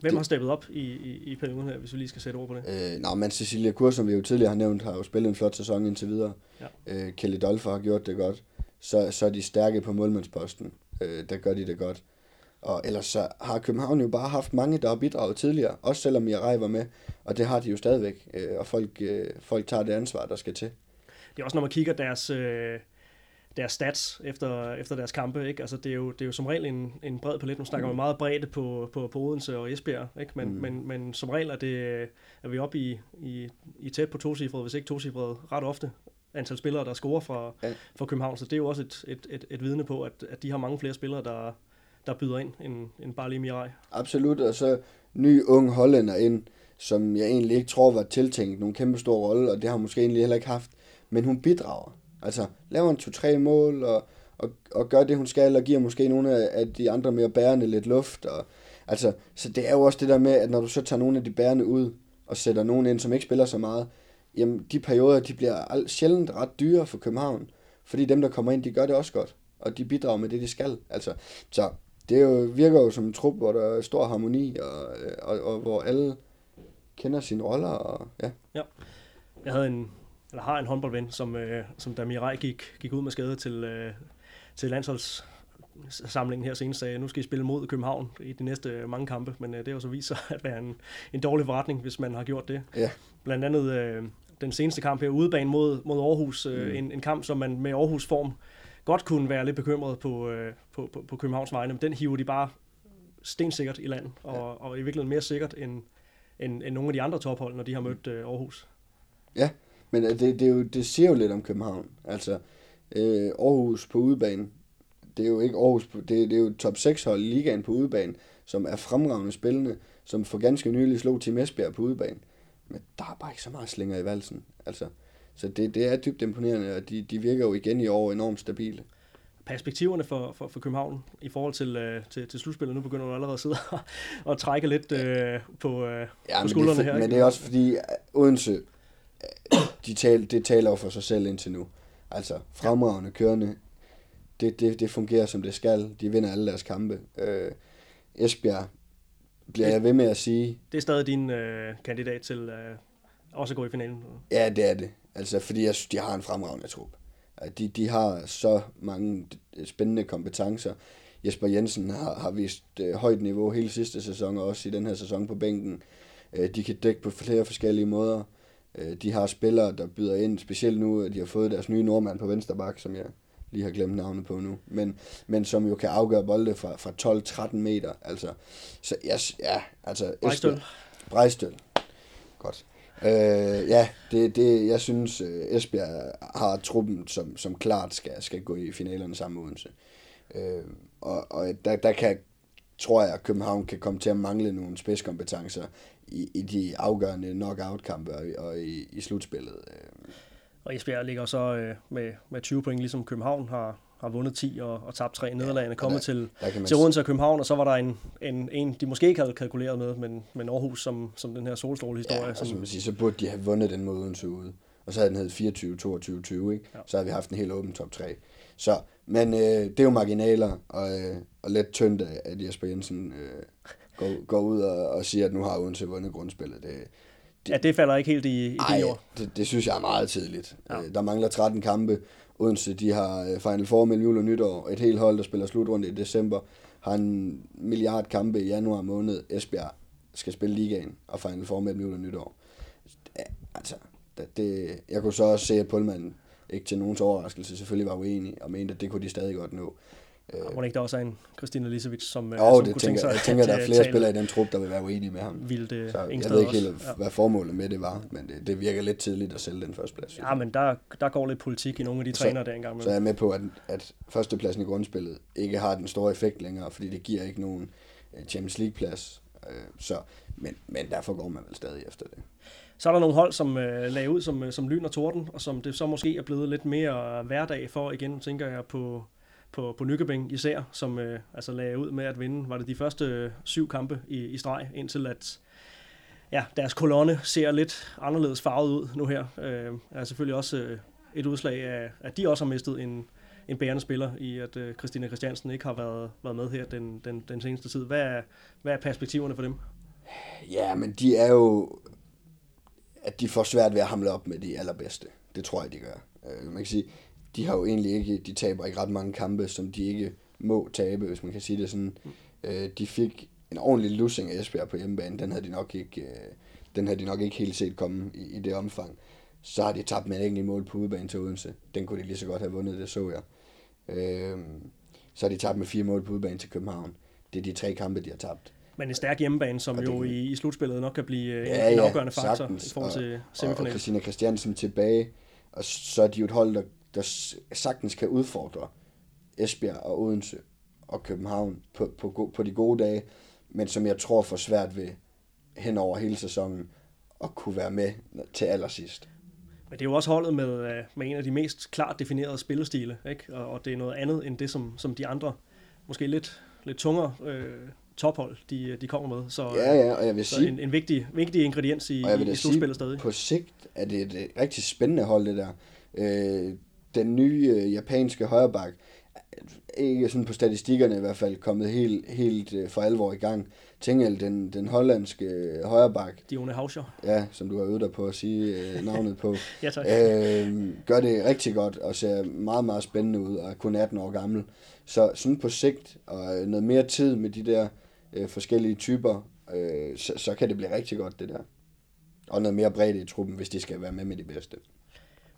Hvem det, har steppet op i, i, i perioden her, hvis vi lige skal sætte ord på det? Øh, nå, men Cecilia Kur, som vi jo tidligere har nævnt, har jo spillet en flot sæson indtil videre. Ja. Øh, Kelly Dolfer har gjort det godt. Så, så er de stærke på målmandsposten. Øh, der gør de det godt. Og ellers så har København jo bare haft mange, der har bidraget tidligere, også selvom Mirai var med, og det har de jo stadigvæk, øh, og folk, øh, folk tager det ansvar, der skal til. Det er også, når man kigger deres, øh, deres stats efter, efter deres kampe, ikke? Altså, det, er jo, det er jo som regel en, en bred palet. Nu snakker man meget bredde på, på, på Odense og Esbjerg, ikke? Men, mm. men, men som regel er, det, er vi oppe i, i, i tæt på tocifret, hvis ikke tocifret, ret ofte antal spillere, der scorer fra, ja. fra København. Så det er jo også et, et, et, et vidne på, at, at de har mange flere spillere, der, der byder ind, end, end bare lige Mirai. Absolut, og så ny ung hollænder ind, som jeg egentlig ikke tror var tiltænkt nogle kæmpe store rolle, og det har måske egentlig heller ikke haft. Men hun bidrager. Altså, laver en to-tre mål, og, og, og gør det, hun skal, og giver måske nogle af de andre mere bærende lidt luft. Og, altså, så det er jo også det der med, at når du så tager nogle af de bærende ud, og sætter nogen ind, som ikke spiller så meget, jamen de perioder, de bliver sjældent ret dyre for København, fordi dem, der kommer ind, de gør det også godt, og de bidrager med det, de skal. Altså, så det jo, virker jo som en trup, hvor der er stor harmoni, og, og, og hvor alle kender sine roller. Og, ja. ja. Jeg havde en, eller har en håndboldven, som, øh, som da Mirai gik, gik ud med skade til, øh, til landsholds samlingen her senest sagde, nu skal I spille mod København i de næste mange kampe, men øh, det har jo så vist sig at være en, en dårlig forretning, hvis man har gjort det. Ja. Blandt andet øh, den seneste kamp her, udebane mod, mod Aarhus, øh, mm. en, en kamp, som man med Aarhus form godt kunne være lidt bekymret på, øh, på, på, på Københavns vegne, men den hiver de bare stensikkert i land, og, ja. og i virkeligheden mere sikkert end, end, end nogle af de andre tophold, når de har mødt øh, Aarhus. Ja, men det, det, er jo, det siger jo lidt om København. Altså, øh, Aarhus på udebane, det er jo ikke Aarhus, det, det er jo top 6 hold i ligaen på udebane, som er fremragende spillende, som for ganske nylig slog Team Esbjerg på udebane. Men der er bare ikke så meget slinger i valsen. Altså, så det, det er dybt imponerende, og de, de virker jo igen i år enormt stabile. Perspektiverne for, for, for København i forhold til, uh, til, til slutspillet, nu begynder du allerede at sidde og, trække lidt uh, på, uh, ja, på skuldrene det, her. Men det er også fordi, Odense, de tal, det taler jo for sig selv indtil nu. Altså, fremragende, kørende, det, det, det fungerer som det skal. De vinder alle deres kampe. Uh, Esbjerg, bliver jeg ved med at sige. Det er stadig din øh, kandidat til øh, også at gå i finalen? Ja, det er det. Altså, fordi jeg synes, de har en fremragende trup. De, de har så mange spændende kompetencer. Jesper Jensen har, har vist øh, højt niveau hele sidste sæson, og også i den her sæson på bænken. Øh, de kan dække på flere forskellige måder. Øh, de har spillere, der byder ind, specielt nu, at de har fået deres nye nordmand på venstre bak, som jeg lige har glemt navnet på nu, men, men som jo kan afgøre bolde fra, fra 12-13 meter. Altså, så yes, ja, altså... Brejstøl. Brejstøl. Godt. Øh, ja, det, det, jeg synes, øh, Esbjerg har truppen, som, som klart skal, skal gå i finalerne sammen med Odense. Øh, og og der, der kan, tror jeg, at København kan komme til at mangle nogle spidskompetencer i, i de afgørende knockout-kampe og, og i, i slutspillet. Øh, og Esbjerg ligger så øh, med, med 20 point, ligesom København har, har vundet 10 og, og tabt 3 nederlagene, ja, kommet der, til, der til Odense og København, og så var der en, en, en, de måske ikke havde kalkuleret med, men, men Aarhus som, som den her solstråle-historie. Ja, som, man sige, så burde de have vundet den mod Odense ude. Og så havde den heddet 24, 22, 20, ikke? Ja. Så havde vi haft en helt åben top 3. Så, men øh, det er jo marginaler, og, øh, og let tyndt at Jesper Jensen øh, går, går ud og, og siger, at nu har Odense vundet grundspillet. Det, det, ja, det falder ikke helt i, i ej, år. Det, det synes jeg er meget tidligt. Ja. Øh, der mangler 13 kampe. Odense, de har øh, Final Four mellem jul og nytår. Et helt hold, der spiller slutrunde i december, har en milliard kampe i januar måned. Esbjerg skal spille ligaen og Final Four mellem jul og nytår. Ja, altså, det, det, jeg kunne så også se, at Pullman ikke til nogens overraskelse selvfølgelig var uenig og mente, at det kunne de stadig godt nå. Øh, må ikke der også er en Christina Lisevic, som, jo, som det kunne tænker, tænke sig jeg tænker, at der er flere spillere i den trup, der vil være uenige med ham. Vildt, øh, så jeg ved ikke helt, hvad formålet med det var, men det, det virker lidt tidligt at sælge den første plads. Ja, men der, der går lidt politik i nogle af de trænere der engang. Med. Så jeg er med på, at, at førstepladsen i grundspillet ikke har den store effekt længere, fordi det giver ikke nogen øh, Champions League-plads. Øh, så, men, men derfor går man vel stadig efter det. Så er der nogle hold, som øh, lagde ud som, øh, som lyn og torden, og som det så måske er blevet lidt mere hverdag for. Igen tænker jeg på, på, på Nykøbing især, som øh, altså lagde ud med at vinde, var det de første øh, syv kampe i, i streg, indtil at ja, deres kolonne ser lidt anderledes farvet ud nu her. Øh, er selvfølgelig også øh, et udslag af, at de også har mistet en, en bærende spiller i, at øh, Christina Christiansen ikke har været, været med her den, den, den seneste tid. Hvad er, hvad er perspektiverne for dem? Ja, men de er jo, at de får svært ved at hamle op med de allerbedste. Det tror jeg, de gør. Øh, man kan sige, de har jo egentlig ikke, de taber ikke ret mange kampe, som de ikke må tabe, hvis man kan sige det sådan. Øh, de fik en ordentlig losing af Esbjerg på hjemmebane, den havde de nok ikke, øh, den havde de nok ikke helt set komme i, i det omfang. Så har de tabt med en enkelt mål på udebane til Odense. Den kunne de lige så godt have vundet, det så jeg. Øh, så har de tabt med fire mål på udebane til København. Det er de tre kampe, de har tabt. Men en stærk hjemmebane, som jo i, i slutspillet nok kan blive øh, ja, en, en afgørende faktor sagtens. i forhold til semifinalen. Og, og Christina Christiansen tilbage, og så er de jo et hold, der, der sagtens kan udfordre Esbjerg og Odense og København på, på, på de gode dage, men som jeg tror får svært ved hen over hele sæsonen at kunne være med til allersidst. Men det er jo også holdet med, øh, med en af de mest klart definerede spillestile, ikke? Og, og det er noget andet end det, som, som de andre, måske lidt, lidt tungere øh, tophold, de, de kommer med. Så, ja, ja, og jeg vil sige... En, en vigtig, vigtig ingrediens i, i slutspillet stadig. på sigt er det et rigtig spændende hold, det der. Øh, den nye øh, japanske højreback, ikke sådan på statistikkerne i hvert fald, kommet helt, helt øh, for alvor i gang. Tingel, den, den hollandske øh, højreback. Dione Hauscher. Ja, som du har øvet dig på at sige øh, navnet på. ja, tak. Øh, gør det rigtig godt og ser meget, meget spændende ud og er kun 18 år gammel. Så sådan på sigt og noget mere tid med de der øh, forskellige typer, øh, så, så kan det blive rigtig godt det der. Og noget mere bredt i truppen, hvis de skal være med med de bedste.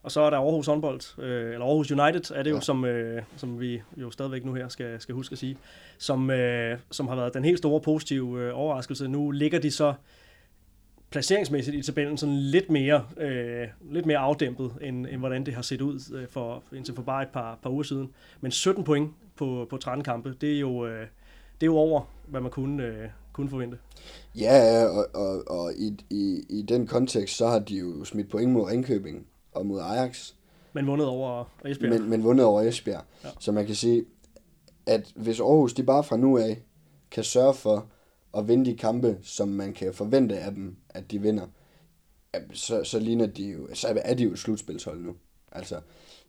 Og så er der Aarhus håndbold, øh, eller Aarhus United er det jo, ja. som, øh, som vi jo stadigvæk nu her skal, skal huske at sige, som, øh, som har været den helt store positive øh, overraskelse. Nu ligger de så placeringsmæssigt i tabellen sådan lidt mere, øh, lidt mere afdæmpet, end, end hvordan det har set ud øh, for, indtil for bare et par, par uger siden. Men 17 point på, på 13 kampe, det er jo, øh, det er jo over, hvad man kunne, øh, kunne forvente. Ja, og, og, og i, i, i den kontekst, så har de jo smidt point mod Ringkøbing og mod Ajax. Men vundet over Esbjerg. Men, men vundet over Esbjerg. Ja. Så man kan sige, at hvis Aarhus de bare fra nu af kan sørge for at vinde de kampe, som man kan forvente af dem, at de vinder, så, så ligner de jo, så er de jo et slutspilshold nu. Altså,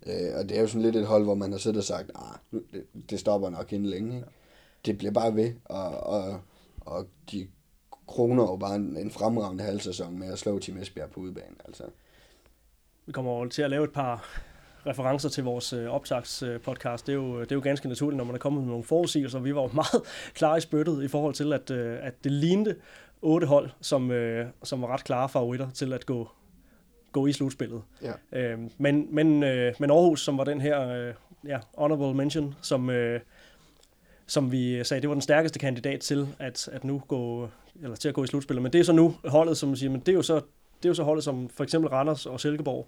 øh, og det er jo sådan lidt et hold, hvor man har siddet og sagt, ah, det, det stopper nok inden længe. Ikke? Det bliver bare ved, og, og, og de kroner jo bare en, en fremragende halvsæson med at slå Team Esbjerg på udebane. Altså. Vi kommer til at lave et par referencer til vores øh, optagspodcast. Det er, jo, det er jo ganske naturligt, når man er kommet med nogle forudsigelser. Vi var jo meget klar i spyttet i forhold til, at, øh, at det lignede otte hold, som, øh, som var ret klare favoritter til at gå, gå i slutspillet. Ja. Øhm, men, men, men Aarhus, som var den her ja, honorable mention, som, som vi sagde, det var den stærkeste kandidat til at, at nu gå, eller til at gå i slutspillet. Men det er så nu holdet, som siger, men det er jo så, det er jo så holdet som for eksempel Randers og Silkeborg,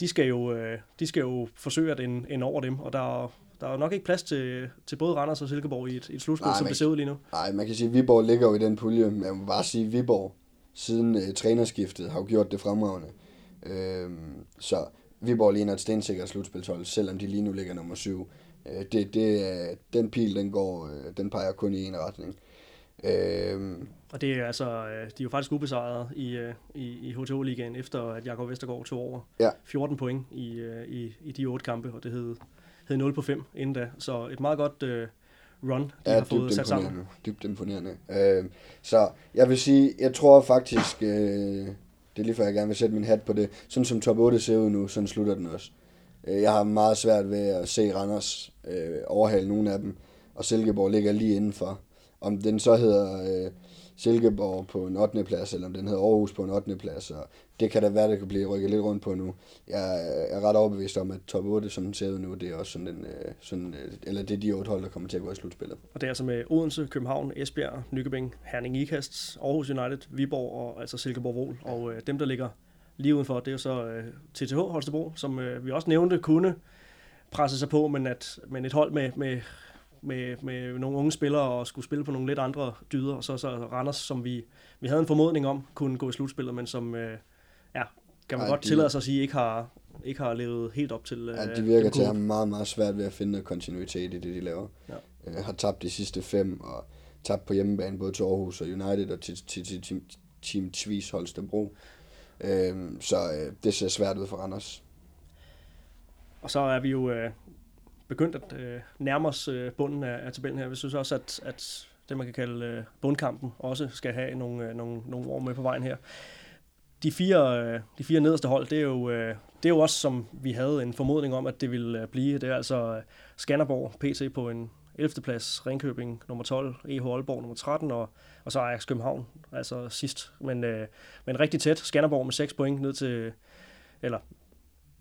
de skal jo, øh, de skal jo forsøge at ende, over dem, og der er, der er nok ikke plads til, til både Randers og Silkeborg i et, et slutspil, nej, som det ser ud lige nu. Nej, man kan sige, at Viborg ligger jo i den pulje. Man må bare sige, at Viborg siden uh, trænerskiftet har jo gjort det fremragende. Uh, så Viborg ligner et stensikkert slutspilshold, selvom de lige nu ligger nummer syv. Uh, det, det, den pil, den, går, uh, den peger kun i en retning. Uh, og det er altså, øh, de er jo faktisk ubesejret i, øh, i, i HTO-ligaen, efter at Jakob Vestergaard tog over. Ja. 14 point i, øh, i, i de otte kampe, og det hed, hed 0 på 5 inden da. Så et meget godt uh, run, de ja, har fået sat sammen. Dybt imponerende. Uh, så jeg vil sige, jeg tror faktisk, uh, det er lige før jeg gerne vil sætte min hat på det, sådan som top 8 ser ud nu, sådan slutter den også. Jeg har meget svært ved at se Randers uh, overhale nogle af dem, og Silkeborg ligger lige indenfor. Om den så hedder... Uh, Silkeborg på en 8. plads, eller om den hedder Aarhus på en 8. plads, og det kan da være, det kan blive rykket lidt rundt på nu. Jeg er ret overbevist om, at top 8, som den ser ud nu, det er også sådan, den, øh, sådan øh, eller det er de otte hold, der kommer til at gå i slutspillet. Og det er altså med Odense, København, Esbjerg, Nykøbing, Herning Ikast, Aarhus United, Viborg og altså Silkeborg Vol. Og øh, dem, der ligger lige udenfor, det er jo så øh, TTH Holstebro, som øh, vi også nævnte kunne presse sig på, men, at, men et hold med, med med, med nogle unge spillere og skulle spille på nogle lidt andre dyder, og så, så Randers, som vi, vi havde en formodning om, kunne gå i slutspillet, men som, øh, ja, kan man Ej, godt de- tillade sig at sige, ikke har, ikke har levet helt op til Ja, øh, de virker til at have meget, meget svært ved at finde noget kontinuitet i det, de laver. Ja. Øh, har tabt de sidste fem, og tabt på hjemmebane både til Aarhus og United og til, til, til Team, team Tvis Holstebro. Øh, så øh, det ser svært ud for Randers. Og så er vi jo øh, begyndt at øh, nærme os øh, bunden af, af tabellen her. Vi synes også, at, at det, man kan kalde øh, bundkampen, også skal have nogle, øh, nogle, nogle år med på vejen her. De fire, øh, de fire nederste hold, det er, jo, øh, det er jo også, som vi havde en formodning om, at det ville øh, blive. Det er altså øh, Skanderborg, PT på en 11. plads, Ringkøbing nummer 12, EH Aalborg nummer 13, og, og så Ajax København, altså sidst. Men, øh, men rigtig tæt. Skanderborg med 6 point ned til, eller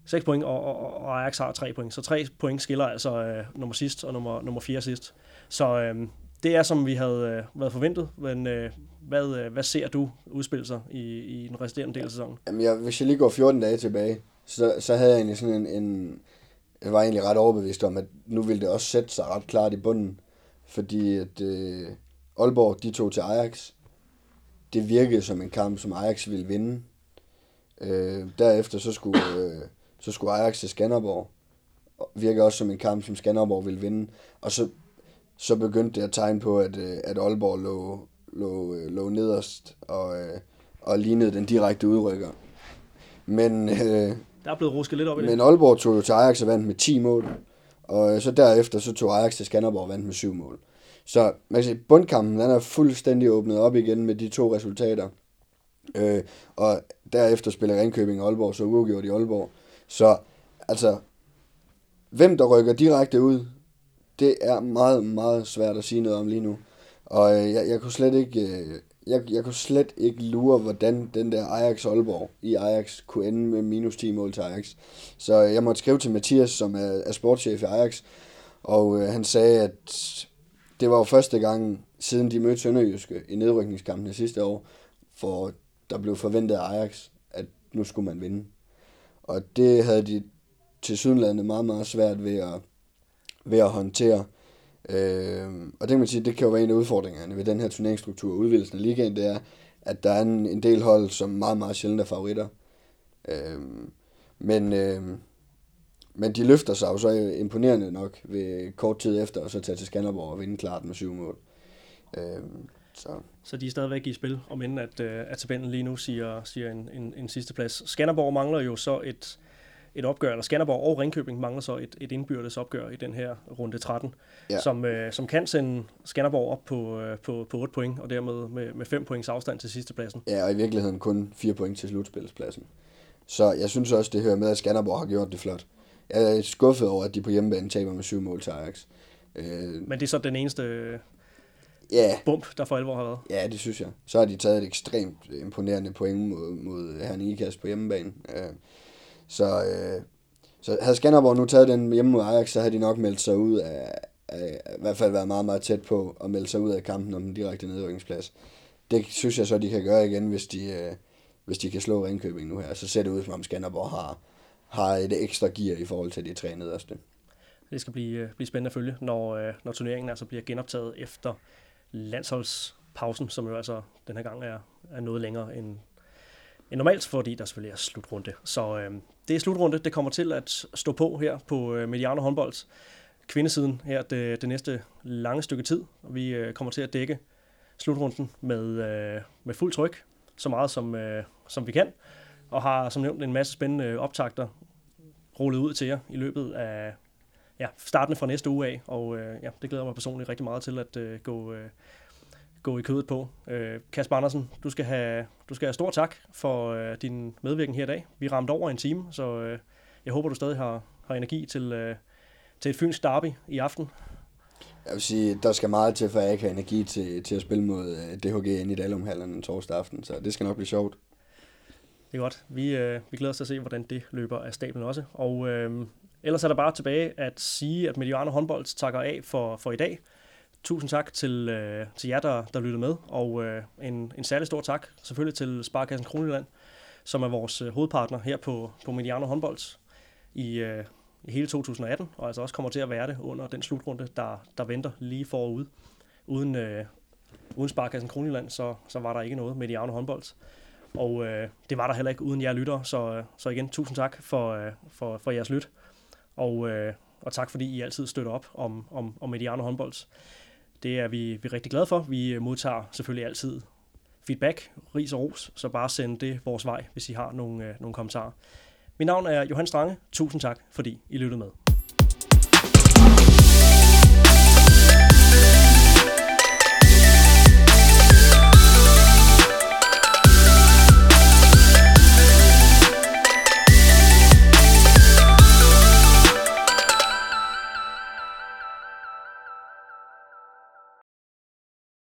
6 point, og, og, og Ajax har 3 point. Så 3 point skiller altså øh, nummer sidst og nummer, nummer 4 sidst. Så øh, det er, som vi havde øh, været forventet. Men øh, hvad, øh, hvad ser du udspille sig i, i den resterende del af sæsonen? Jamen, jeg, hvis jeg lige går 14 dage tilbage, så, så havde jeg egentlig sådan en, en... Jeg var egentlig ret overbevist om, at nu ville det også sætte sig ret klart i bunden. Fordi at øh, Aalborg, de tog til Ajax. Det virkede som en kamp, som Ajax ville vinde. Øh, derefter så skulle, øh, så skulle Ajax til Skanderborg. Og Virker også som en kamp, som Skanderborg ville vinde. Og så, så begyndte det at tegne på, at, øh, at Aalborg lå, lå, øh, lå nederst og, øh, og lignede den direkte udrykker. Men, øh, Der er blevet rusket lidt op i det. men Aalborg tog jo til Ajax og vandt med 10 mål. Og så derefter så tog Ajax til Skanderborg og vandt med 7 mål. Så man kan sige, bundkampen den er fuldstændig åbnet op igen med de to resultater. Øh, og derefter spiller Ringkøbing og Aalborg så uafgjort i Aalborg. Så altså, hvem der rykker direkte ud, det er meget, meget svært at sige noget om lige nu. Og øh, jeg, jeg kunne slet ikke... Øh, jeg, jeg kunne slet ikke lure, hvordan den der Ajax Aalborg i Ajax kunne ende med minus 10 mål til Ajax. Så øh, jeg måtte skrive til Mathias, som er, er sportschef i Ajax, og øh, han sagde, at det var jo første gang, siden de mødte Sønderjyske i nedrykningskampene sidste år, for der blev forventet af Ajax, at nu skulle man vinde. Og det havde de til sydlandet meget, meget svært ved at, ved at håndtere. Øh, og det kan man sige, det kan jo være en af udfordringerne ved den her turneringsstruktur og udvidelsen af ligaen, det er, at der er en, en del hold, som meget, meget sjældent er favoritter. Øh, men, øh, men de løfter sig jo så imponerende nok ved kort tid efter, og så tage til Skanderborg og vinde klart med syv mål. Øh, så så de er stadigvæk i spil, om end at, øh, at tabellen lige nu siger, siger en, en, en sidste plads. Skanderborg mangler jo så et, et opgør, eller Skanderborg og Ringkøbing mangler så et, et indbyrdes opgør i den her runde 13, Ja. som, øh, som kan sende Skanderborg op på, øh, på, på 8 point, og dermed med, med 5 points afstand til sidste pladsen. Ja, og i virkeligheden kun fire point til slutspilspladsen. Så jeg synes også, det hører med, at Skanderborg har gjort det flot. Jeg er skuffet over, at de på hjemmebane taber med syv mål til Ajax. Øh, Men det er så den eneste ja, bump, der for alvor har været. ja, det synes jeg. Så har de taget et ekstremt imponerende point mod, mod Herning Ikas på hjemmebane. Øh, så, øh, så havde Skanderborg nu taget den hjemme mod Ajax, så havde de nok meldt sig ud af, af, i hvert fald været meget, meget tæt på at melde sig ud af kampen om den direkte nedrykningsplads. Det synes jeg så, de kan gøre igen, hvis de, øh, hvis de kan slå Ringkøbing nu her. Så ser det ud, som om Skanderborg har, har et ekstra gear i forhold til de tre nederste. Det skal blive, øh, blive spændende at følge, når, øh, når turneringen altså bliver genoptaget efter landsholdspausen, som jo altså den her gang er, er noget længere end, end normalt, fordi der selvfølgelig er slutrunde. Så øh, det er slutrunde. Det kommer til at stå på her på øh, Mediano håndbold kvindesiden her det, det næste lange stykke tid. Og vi øh, kommer til at dække slutrunden med, øh, med fuld tryk, så meget som, øh, som vi kan, og har som nævnt en masse spændende optagter rullet ud til jer i løbet af ja, startende fra næste uge af, og øh, ja, det glæder mig personligt rigtig meget til at øh, gå, øh, gå i kødet på. Øh, Kasper Andersen, du skal, have, du skal have stor tak for øh, din medvirken her i dag. Vi ramte over en time, så øh, jeg håber, du stadig har, har energi til, øh, til et fynsk derby i aften. Jeg vil sige, der skal meget til, for at jeg ikke har energi til, til at spille mod øh, DHG ind i Dalumhallen torsdag aften, så det skal nok blive sjovt. Det er godt. Vi, øh, vi glæder os til at se, hvordan det løber af stablen også. Og øh, ellers er der bare tilbage at sige, at Mediano håndbold takker af for, for i dag. Tusind tak til, øh, til jer, der, der lyttede med, og øh, en, en særlig stor tak selvfølgelig til Sparkassen Kronjylland, som er vores øh, hovedpartner her på, på Mediano håndbold. I, øh, i hele 2018, og altså også kommer til at være det under den slutrunde, der, der venter lige forude. Uden, øh, uden Sparkassen Kronjylland, så, så var der ikke noget med håndbold. Og øh, det var der heller ikke uden jer lytter, så, så igen, tusind tak for, øh, for, for jeres lyt. Og, øh, og tak fordi I altid støtter op om, om, om Mediano håndbold. Det er vi, vi er rigtig glade for. Vi øh, modtager selvfølgelig altid feedback, ris og ros, så bare send det vores vej, hvis I har nogle, øh, nogle kommentarer. Mit navn er Johan Strange. Tusind tak, fordi I lyttede med.